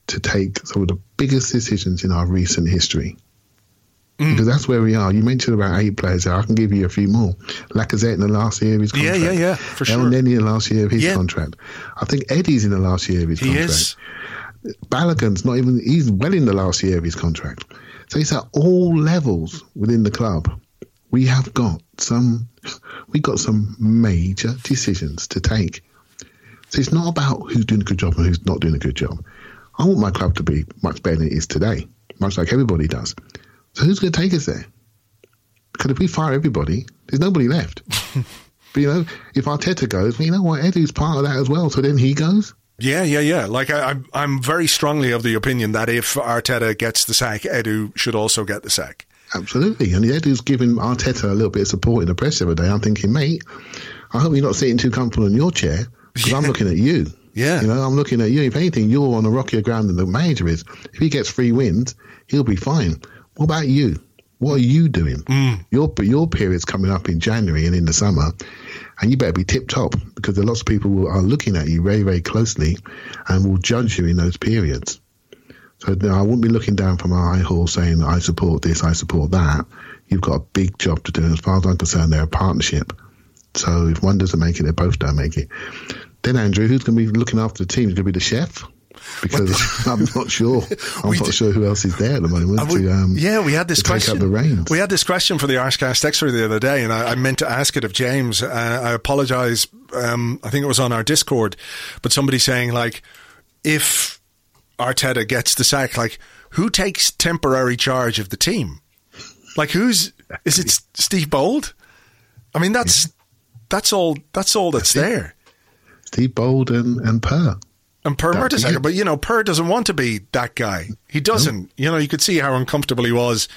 to take some of the biggest decisions in our recent history. Mm. Because that's where we are. You mentioned about eight players there. I can give you a few more. Lacazette in the last year of his contract. Yeah, yeah, yeah, for sure. Elneny in the last year of his yeah. contract. I think Eddie's in the last year of his he contract. Is. Balogun's not even, he's well in the last year of his contract. So it's at all levels within the club. We have got some, we got some major decisions to take. So it's not about who's doing a good job and who's not doing a good job. I want my club to be much better than it is today, much like everybody does. So who's going to take us there? Because if we fire everybody, there's nobody left. [laughs] but you know, if Arteta goes, well, you know what, Edu's part of that as well. So then he goes. Yeah, yeah, yeah. Like I, I'm, I'm very strongly of the opinion that if Arteta gets the sack, Edu should also get the sack. Absolutely, and Edu's giving Arteta a little bit of support in the press the other day. I'm thinking, mate, I hope you're not sitting too comfortable in your chair because yeah. I'm looking at you. Yeah. You know, I'm looking at you. If anything, you're on a rockier ground than the manager is. If he gets three wins, he'll be fine. What about you? What are you doing? Mm. Your your period's coming up in January and in the summer, and you better be tip top because there are lots of people who are looking at you very very closely, and will judge you in those periods. So I wouldn't be looking down from my high horse saying I support this, I support that. You've got a big job to do. As far as I'm concerned, they're a partnership. So if one doesn't make it, they both don't make it. Then Andrew, who's going to be looking after the team? Is going to be the chef? Because [laughs] I'm not sure. [laughs] I'm not did, sure who else is there at the moment we, to, um, yeah, we had this question. We had this question for the Arscast Extra the other day, and I, I meant to ask it of James. Uh, I apologise. Um, I think it was on our Discord, but somebody saying like, if Arteta gets the sack, like who takes temporary charge of the team? Like who's is it? [laughs] Steve Bould? I mean, that's that's all. That's all that's there. Steve Bould and, and Per. And Per Mertesacker, but you know, Per doesn't want to be that guy. He doesn't. No. You know, you could see how uncomfortable he was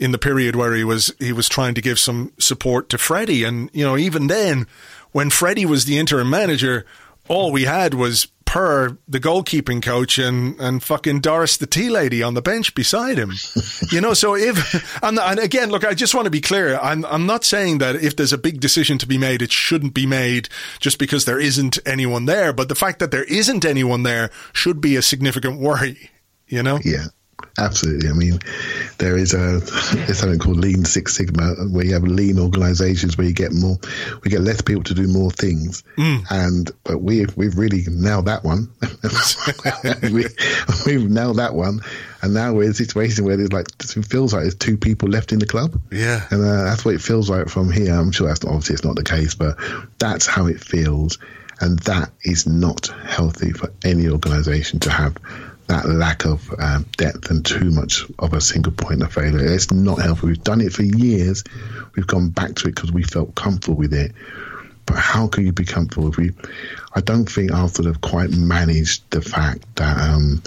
in the period where he was he was trying to give some support to Freddie, and you know, even then, when Freddie was the interim manager, all we had was Per, the goalkeeping coach, and and fucking Doris, the tea lady, on the bench beside him. you know, so if [laughs] and, and again, look, I just want to be clear. I'm I'm not saying that if there's a big decision to be made, it shouldn't be made just because there isn't anyone there. But the fact that there isn't anyone there should be a significant worry. You know? Yeah. Absolutely. I mean, there is a there's something called Lean Six Sigma, where you have lean organisations where you get more, we get less people to do more things, mm. and but we we've really nailed that one. [laughs] we, we've nailed that one, and now we're in a situation where there's like it feels like there's two people left in the club. Yeah, and uh, that's what it feels like from here. I'm sure that's not, obviously it's not the case, but that's how it feels, and that is not healthy for any organisation to have that lack of um, depth and too much of a single point of failure. It's not healthy. We've done it for years. We've gone back to it because we felt comfortable with it. But how can you be comfortable if we? I don't think Arsenal have quite managed the fact that um,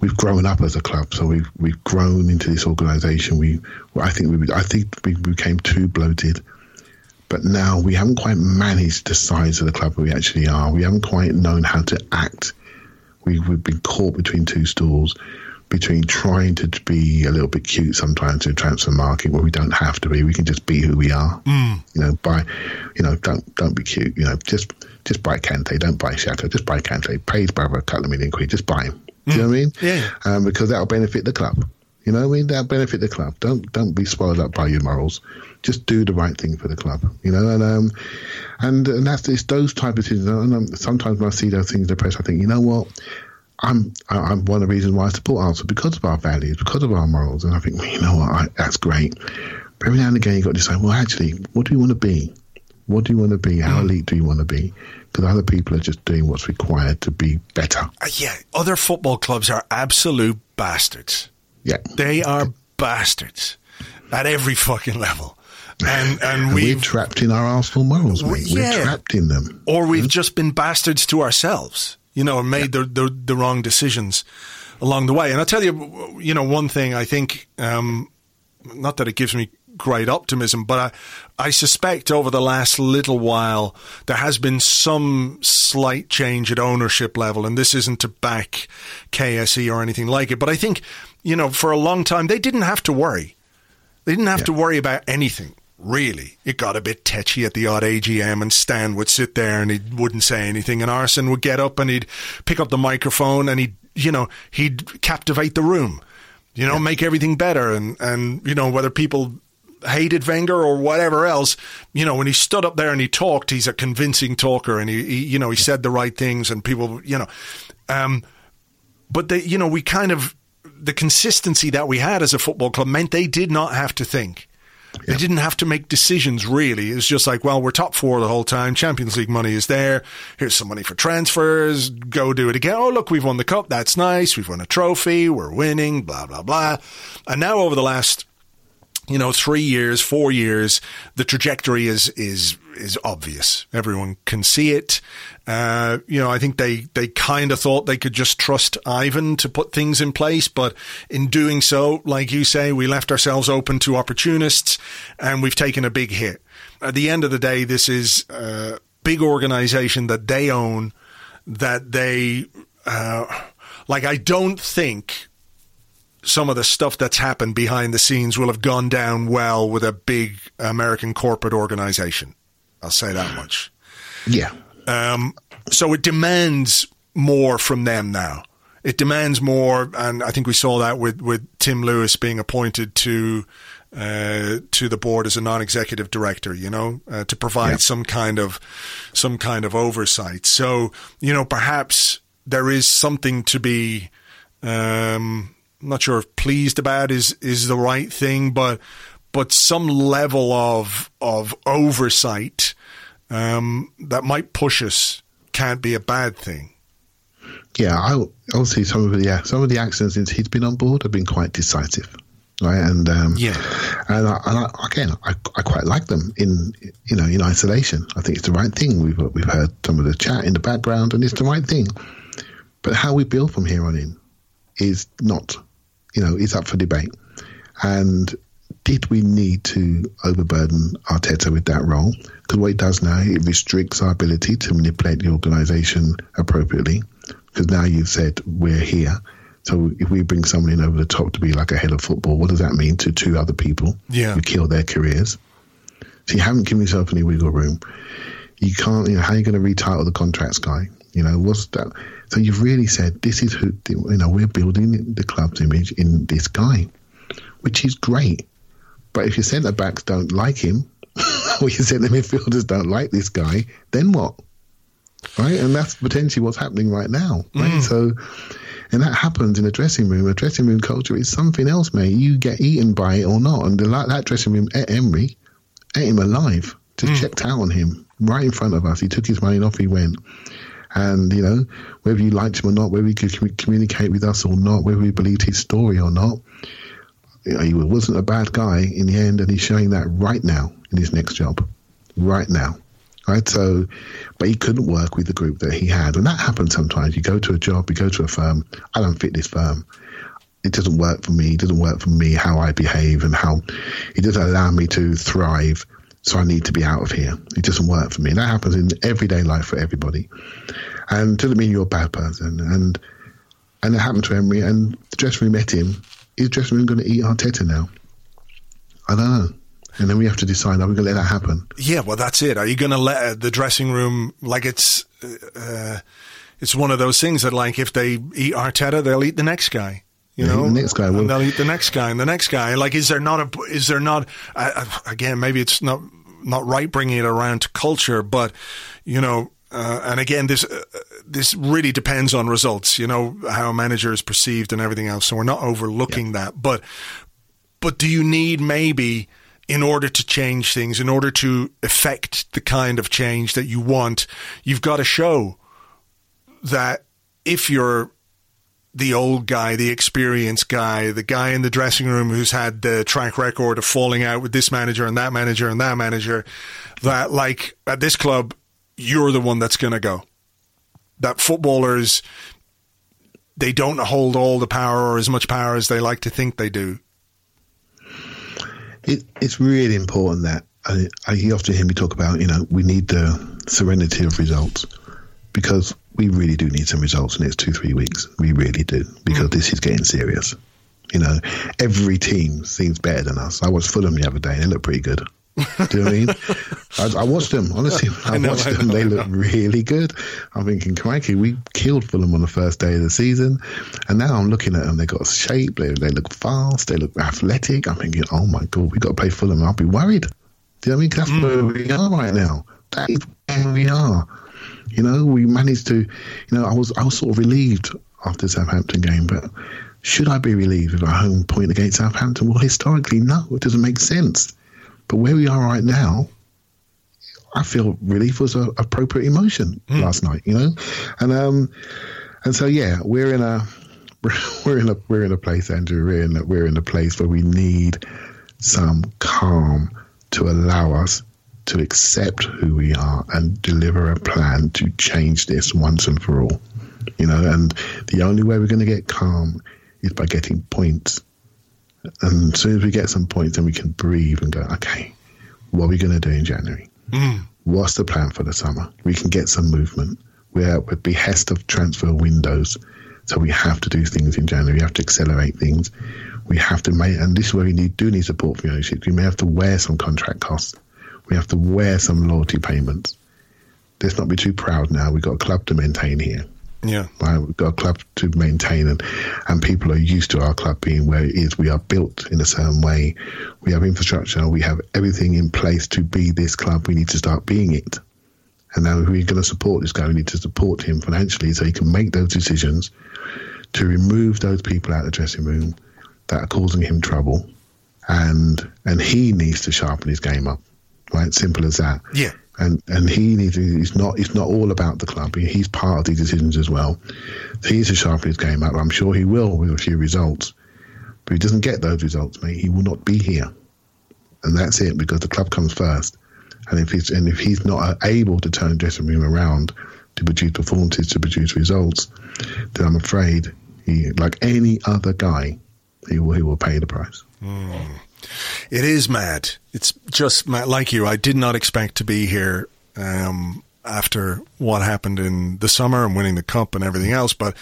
we've grown up as a club. So we've we've grown into this organisation. We, I think we, I think we became too bloated. But now we haven't quite managed the size of the club we actually are. We haven't quite known how to act. We, we've been caught between two stools, between trying to be a little bit cute sometimes in transfer market where we don't have to be. We can just be who we are. Mm. You know, buy, you know, don't don't be cute. You know, just just buy Kante. Don't buy Xhaka. Just buy Kante. Pay his brother a couple of million quid. Just buy him. Do you know what I mean? Yeah. Um, because that'll benefit the club. You know what I mean? That'll benefit the club. Don't don't be spoiled up by your morals. Just do the right thing for the club. You know, and um, and and that's it's those type of things. And um, sometimes when I see those things in the press, I think, you know what? I'm I- I'm one of the reasons why I support Arsenal because of our values, because of our morals, and I think, well, you know what? I, that's great. But every now and again, you have got to decide, well, actually, what do you want to be? What do you want to be? How elite do you want to be? Because other people are just doing what's required to be better. Uh, yeah, other football clubs are absolute bastards. Yeah. They are bastards at every fucking level. And and we're we've trapped in our Arsenal morals, mate. We're yeah. trapped in them. or we've just been bastards to ourselves, you know, and made the, the the wrong decisions along the way. And I'll tell you, you know, one thing I think, um, not that it gives me great optimism, but I, I suspect over the last little while there has been some slight change at ownership level, and this isn't to back KSE or anything like it, but I think, you know, for a long time they didn't have to worry. They didn't have to worry about anything. Really, it got a bit tetchy at the odd AGM, and Stan would sit there and he wouldn't say anything, and Arsène would get up and he'd pick up the microphone and he'd, you know, he'd captivate the room, you know, make everything better, and and you know whether people hated Wenger or whatever else, you know, when he stood up there and he talked, he's a convincing talker, and he, he you know, he said the right things, and people, you know, um, but they, you know, we kind of the consistency that we had as a football club meant they did not have to think. They didn't have to make decisions really. It's just like, well, we're top four the whole time. Champions League money is there. Here's some money for transfers. Go do it again. Oh, look, we've won the cup. That's nice. We've won a trophy. We're winning. Blah blah blah. And now over the last you know, three years, four years, the trajectory is is is obvious. Everyone can see it. Uh, you know, I think they they kind of thought they could just trust Ivan to put things in place, but in doing so, like you say, we left ourselves open to opportunists, and we've taken a big hit. At the end of the day, this is a big organization that they own, that they uh, like. I don't think some of the stuff that's happened behind the scenes will have gone down well with a big American corporate organization. I'll say that much. Yeah. Um, so it demands more from them now. It demands more, and I think we saw that with, with Tim Lewis being appointed to uh, to the board as a non-executive director. You know, uh, to provide Yeah. some kind of some kind of oversight. So you know, perhaps there is something to be. Um, I'm not sure if pleased about is is the right thing, but but some level of of oversight um, that might push us can't be a bad thing. Yeah, I obviously some of the yeah some of the actions since he's been on board have been quite decisive, right? And um, Yeah. and, I, and I, again, I, I quite like them in you know in isolation. I think it's the right thing. We've we've heard some of the chat in the background, and it's the right thing. But how we build from here on in is not, you know, is up for debate. And did we need to overburden Arteta with that role? Because what it does now, it restricts our ability to manipulate the organisation appropriately. Because now you've said we're here. So if we bring someone in over the top to be like a head of football, what does that mean to two other people? Yeah. You kill their careers. So you haven't given yourself any wiggle room. You can't, you know, how are you going to retitle the contracts guy? You know, what's that? So you've really said this is who, you know, we're building the club's image in this guy, which is great. But if your centre backs don't like him, [laughs] or your centre midfielders don't like this guy, then what? Right? And that's potentially what's happening right now. Right? Mm. So, and that happens in a dressing room. A dressing room culture is something else, mate. You get eaten by it or not. And the, like that dressing room at Emery ate him alive. Just mm. checked out on him right in front of us. He took his money and off he went. And, you know, whether you liked him or not, whether he could commu- communicate with us or not, whether we believed his story or not, Uh, he wasn't a bad guy in the end. And he's showing that right now in his next job. Right now. Right. So, but he couldn't work with the group that he had. And that happens sometimes. You go to a job, you go to a firm. I don't fit this firm. It doesn't work for me. It doesn't work for me how I behave and how it doesn't allow me to thrive. so I need to be out of here. It doesn't work for me. And That happens in everyday life for everybody. And doesn't mean you're a bad person. And and it happened to Emery, and dressing room met him. Is dressing room going to eat Arteta now? I don't know. And then we have to decide: Are we going to let that happen? Yeah, well, that's it. Are you going to let uh, the dressing room like it's uh, it's one of those things that like if they eat Arteta, they'll eat the next guy. You Yeah, know, the next guy will. and they'll eat the next guy and the next guy. Like, is there not a? Is there not? Uh, uh, again, maybe it's not not right bringing it around to culture, but you know. Uh, and again, this uh, this really depends on results. You know how a manager is perceived and everything else. So we're not overlooking that. But but do you need maybe in order to change things, in order to effect the kind of change that you want, you've got to show that if you're the old guy, the experienced guy, the guy in the dressing room who's had the track record of falling out with this manager and that manager and that manager, that like at this club, you're the one that's going to go. That footballers, they don't hold all the power or as much power as they like to think they do. It, it's really important that I, I you often hear me talk about, you know, we need the serenity of results because we really do need some results in the next two, three weeks. We really do because mm. this is getting serious. You know, every team seems better than us. I watched Fulham the other day and they look pretty good. [laughs] Do you know what I mean? I, I watched them, honestly. [laughs] I, know, watched I them. know, they look really good. I'm thinking, crikey, we killed Fulham on the first day of the season. And now I'm looking at them. They got shape. They, they look fast. They look athletic. I'm thinking, oh my God, we got to play Fulham. I'll be worried. Do you know what I mean? That's mm. where we are right now. That is where we are. You know, we managed to, you know, I was, I was sort of relieved after the Southampton game, but should I be relieved with a home point against Southampton? Well, historically, no, it doesn't make sense. But where we are right now, I feel relief was a appropriate emotion last night, you know, and um, and so yeah, we're in a [laughs] we're in a we're in a place, Andrew. We're in a, we're in a place where we need some calm to allow us to accept who we are and deliver a plan to change this once and for all. You know, and the only way we're going to get calm is by getting points. And as soon as we get some points, then we can breathe and go, okay, what are we going to do in January? Hmm. What's the plan for the summer? We can get some movement. We're at the behest of transfer windows. So we have to do things in January. We have to accelerate things. We have to make, and this is where we need, do need support from ownership. We may have to wear some contract costs. We have to wear some loyalty payments. Let's not be too proud now. We've got a club to maintain here. Yeah. Right? We've got a club to maintain, and, and people are used to our club being where it is. We are built in a certain way. We have infrastructure. We have everything in place to be this club. We need to start being it. And now, if we're going to support this guy, we need to support him financially so he can make those decisions to remove those people out of the dressing room that are causing him trouble. And and he needs to sharpen his game up. Right? Simple as that Yeah. And and he needs it's not it's not all about the club. He's part of these decisions as well. He needs to sharpen his game up. I'm sure he will with a few results. But if he doesn't get those results, mate, he will not be here. And that's it because the club comes first. And if he's and if he's not uh, able to turn the dressing room around to produce performances, to produce results, then I'm afraid he, like any other guy, he will he will pay the price. Hmm. It is mad. It's just mad. Like you, I did not expect to be here um, after what happened in the summer and winning the cup and everything else. But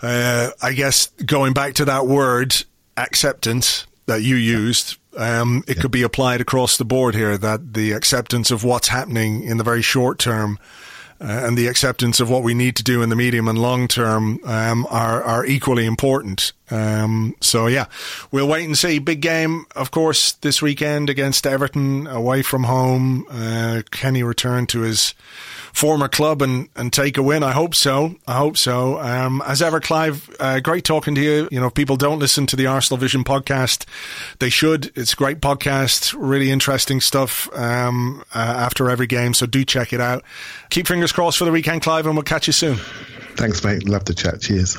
uh, I guess going back to that word, acceptance, that you used, um, it could be applied across the board here that the acceptance of what's happening in the very short term uh, and the acceptance of what we need to do in the medium and long term um, are are equally important. Um, so yeah, we'll wait and see. Big game, of course, this weekend against Everton away from home. Uh, can he return to his former club and, and take a win? I hope so. I hope so. Um, as ever, Clive, uh, great talking to you. You know, if people don't listen to the Arsenal Vision podcast, they should. It's a great podcast, really interesting stuff um, uh, after every game. So do check it out. Keep fingers crossed for the weekend, Clive, and we'll catch you soon. Thanks, mate. Love to chat. Cheers.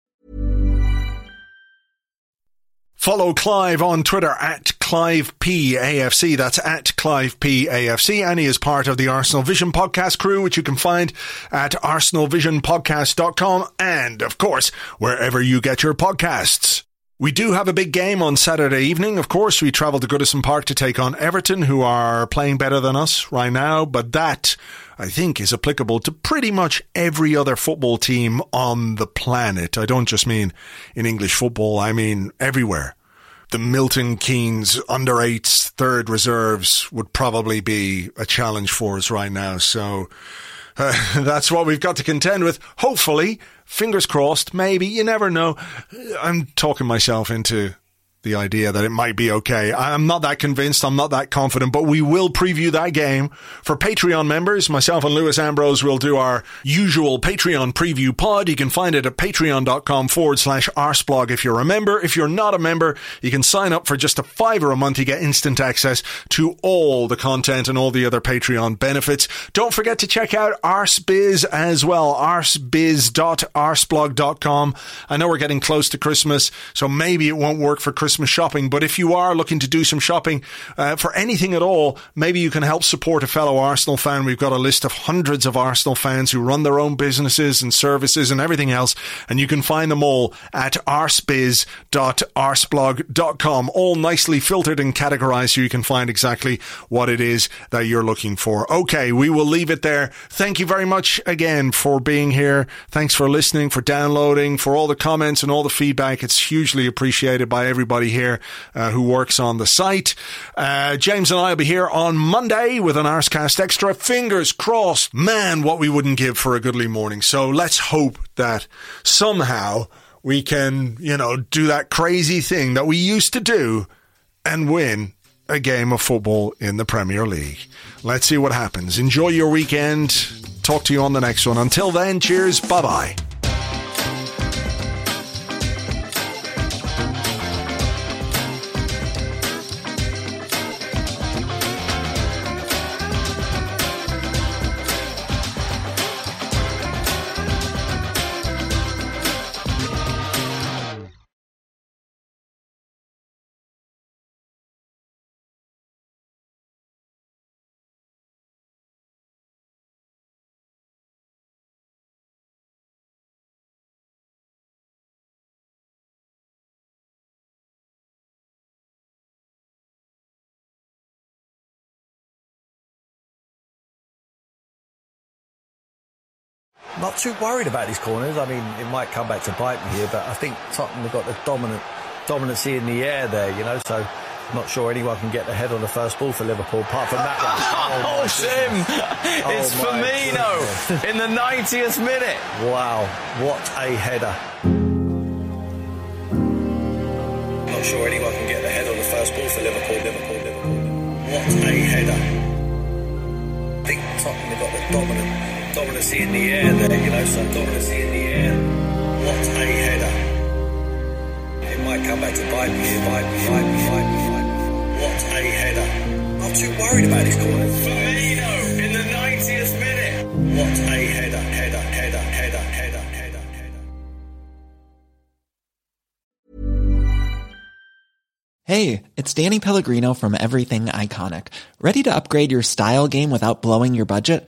Follow Clive on Twitter at Clive PAFC. That's at Clive PAFC. And he is part of the Arsenal Vision podcast crew, which you can find at arsenalvisionpodcast.com and, of course, wherever you get your podcasts. We do have a big game on Saturday evening. Of course, we travel to Goodison Park to take on Everton, who are playing better than us right now, but that, I think, is applicable to pretty much every other football team on the planet. I don't just mean in English football, I mean everywhere. The Milton Keynes under eights third reserves would probably be a challenge for us right now. So, uh, [laughs] that's what we've got to contend with. Hopefully, fingers crossed, maybe, you never know. I'm talking myself into the idea that it might be okay. I'm not that convinced. I'm not that confident, but we will preview that game for Patreon members. Myself and Lewis Ambrose will do our usual Patreon preview pod. You can find it at patreon.com forward slash arseblog if you're a member. If you're not a member, you can sign up for just a fiver a month. You get instant access to all the content and all the other Patreon benefits. Don't forget to check out Arsebiz as well. Arsebiz.arseblog.com. I know we're getting close to Christmas, so maybe it won't work for Christmas shopping, but if you are looking to do some shopping uh, for anything at all, maybe you can help support a fellow Arsenal fan. We've got a list of hundreds of Arsenal fans who run their own businesses and services and everything else, and you can find them all at arsebiz.arseblog.com, all nicely filtered and categorized so you can find exactly what it is that you're looking for. Okay, we will leave it there. Thank you very much again for being here. Thanks for listening, for downloading, for all the comments and all the feedback. It's hugely appreciated by everybody here uh, who works on the site. Uh, James and I will be here on Monday with an Arsecast Extra. Fingers crossed. Man, what we wouldn't give for a goodly morning. So let's hope that somehow we can, you know, do that crazy thing that we used to do and win a game of football in the Premier League. Let's see what happens. Enjoy your weekend. Talk to you on the next one. Until then, cheers. Bye bye. Not too worried about these corners. I mean, it might come back to bite me here, but I think Tottenham have got the dominant dominancy in the air there, you know, so I'm not sure anyone can get the head on the first ball for Liverpool, apart from that one. [laughs] Oh, oh, my Sim! goodness. It's Oh, my Firmino goodness. in the 90th minute. Wow, what a header. Not sure anyone can get the head on the first ball for Liverpool, Liverpool, Liverpool. What a header. I think Tottenham have got the dominant dominancy in the air there, you know, so dominancy in the air. What a header. It might come back to bite me, bite me, bite me, bite me, bite me. What a header. Not too worried about these corners. Firmino in the 90th minute. What a header, header, header, header, header, header, header. Hey, it's Danny Pellegrino from Everything Iconic. Ready to upgrade your style game without blowing your budget?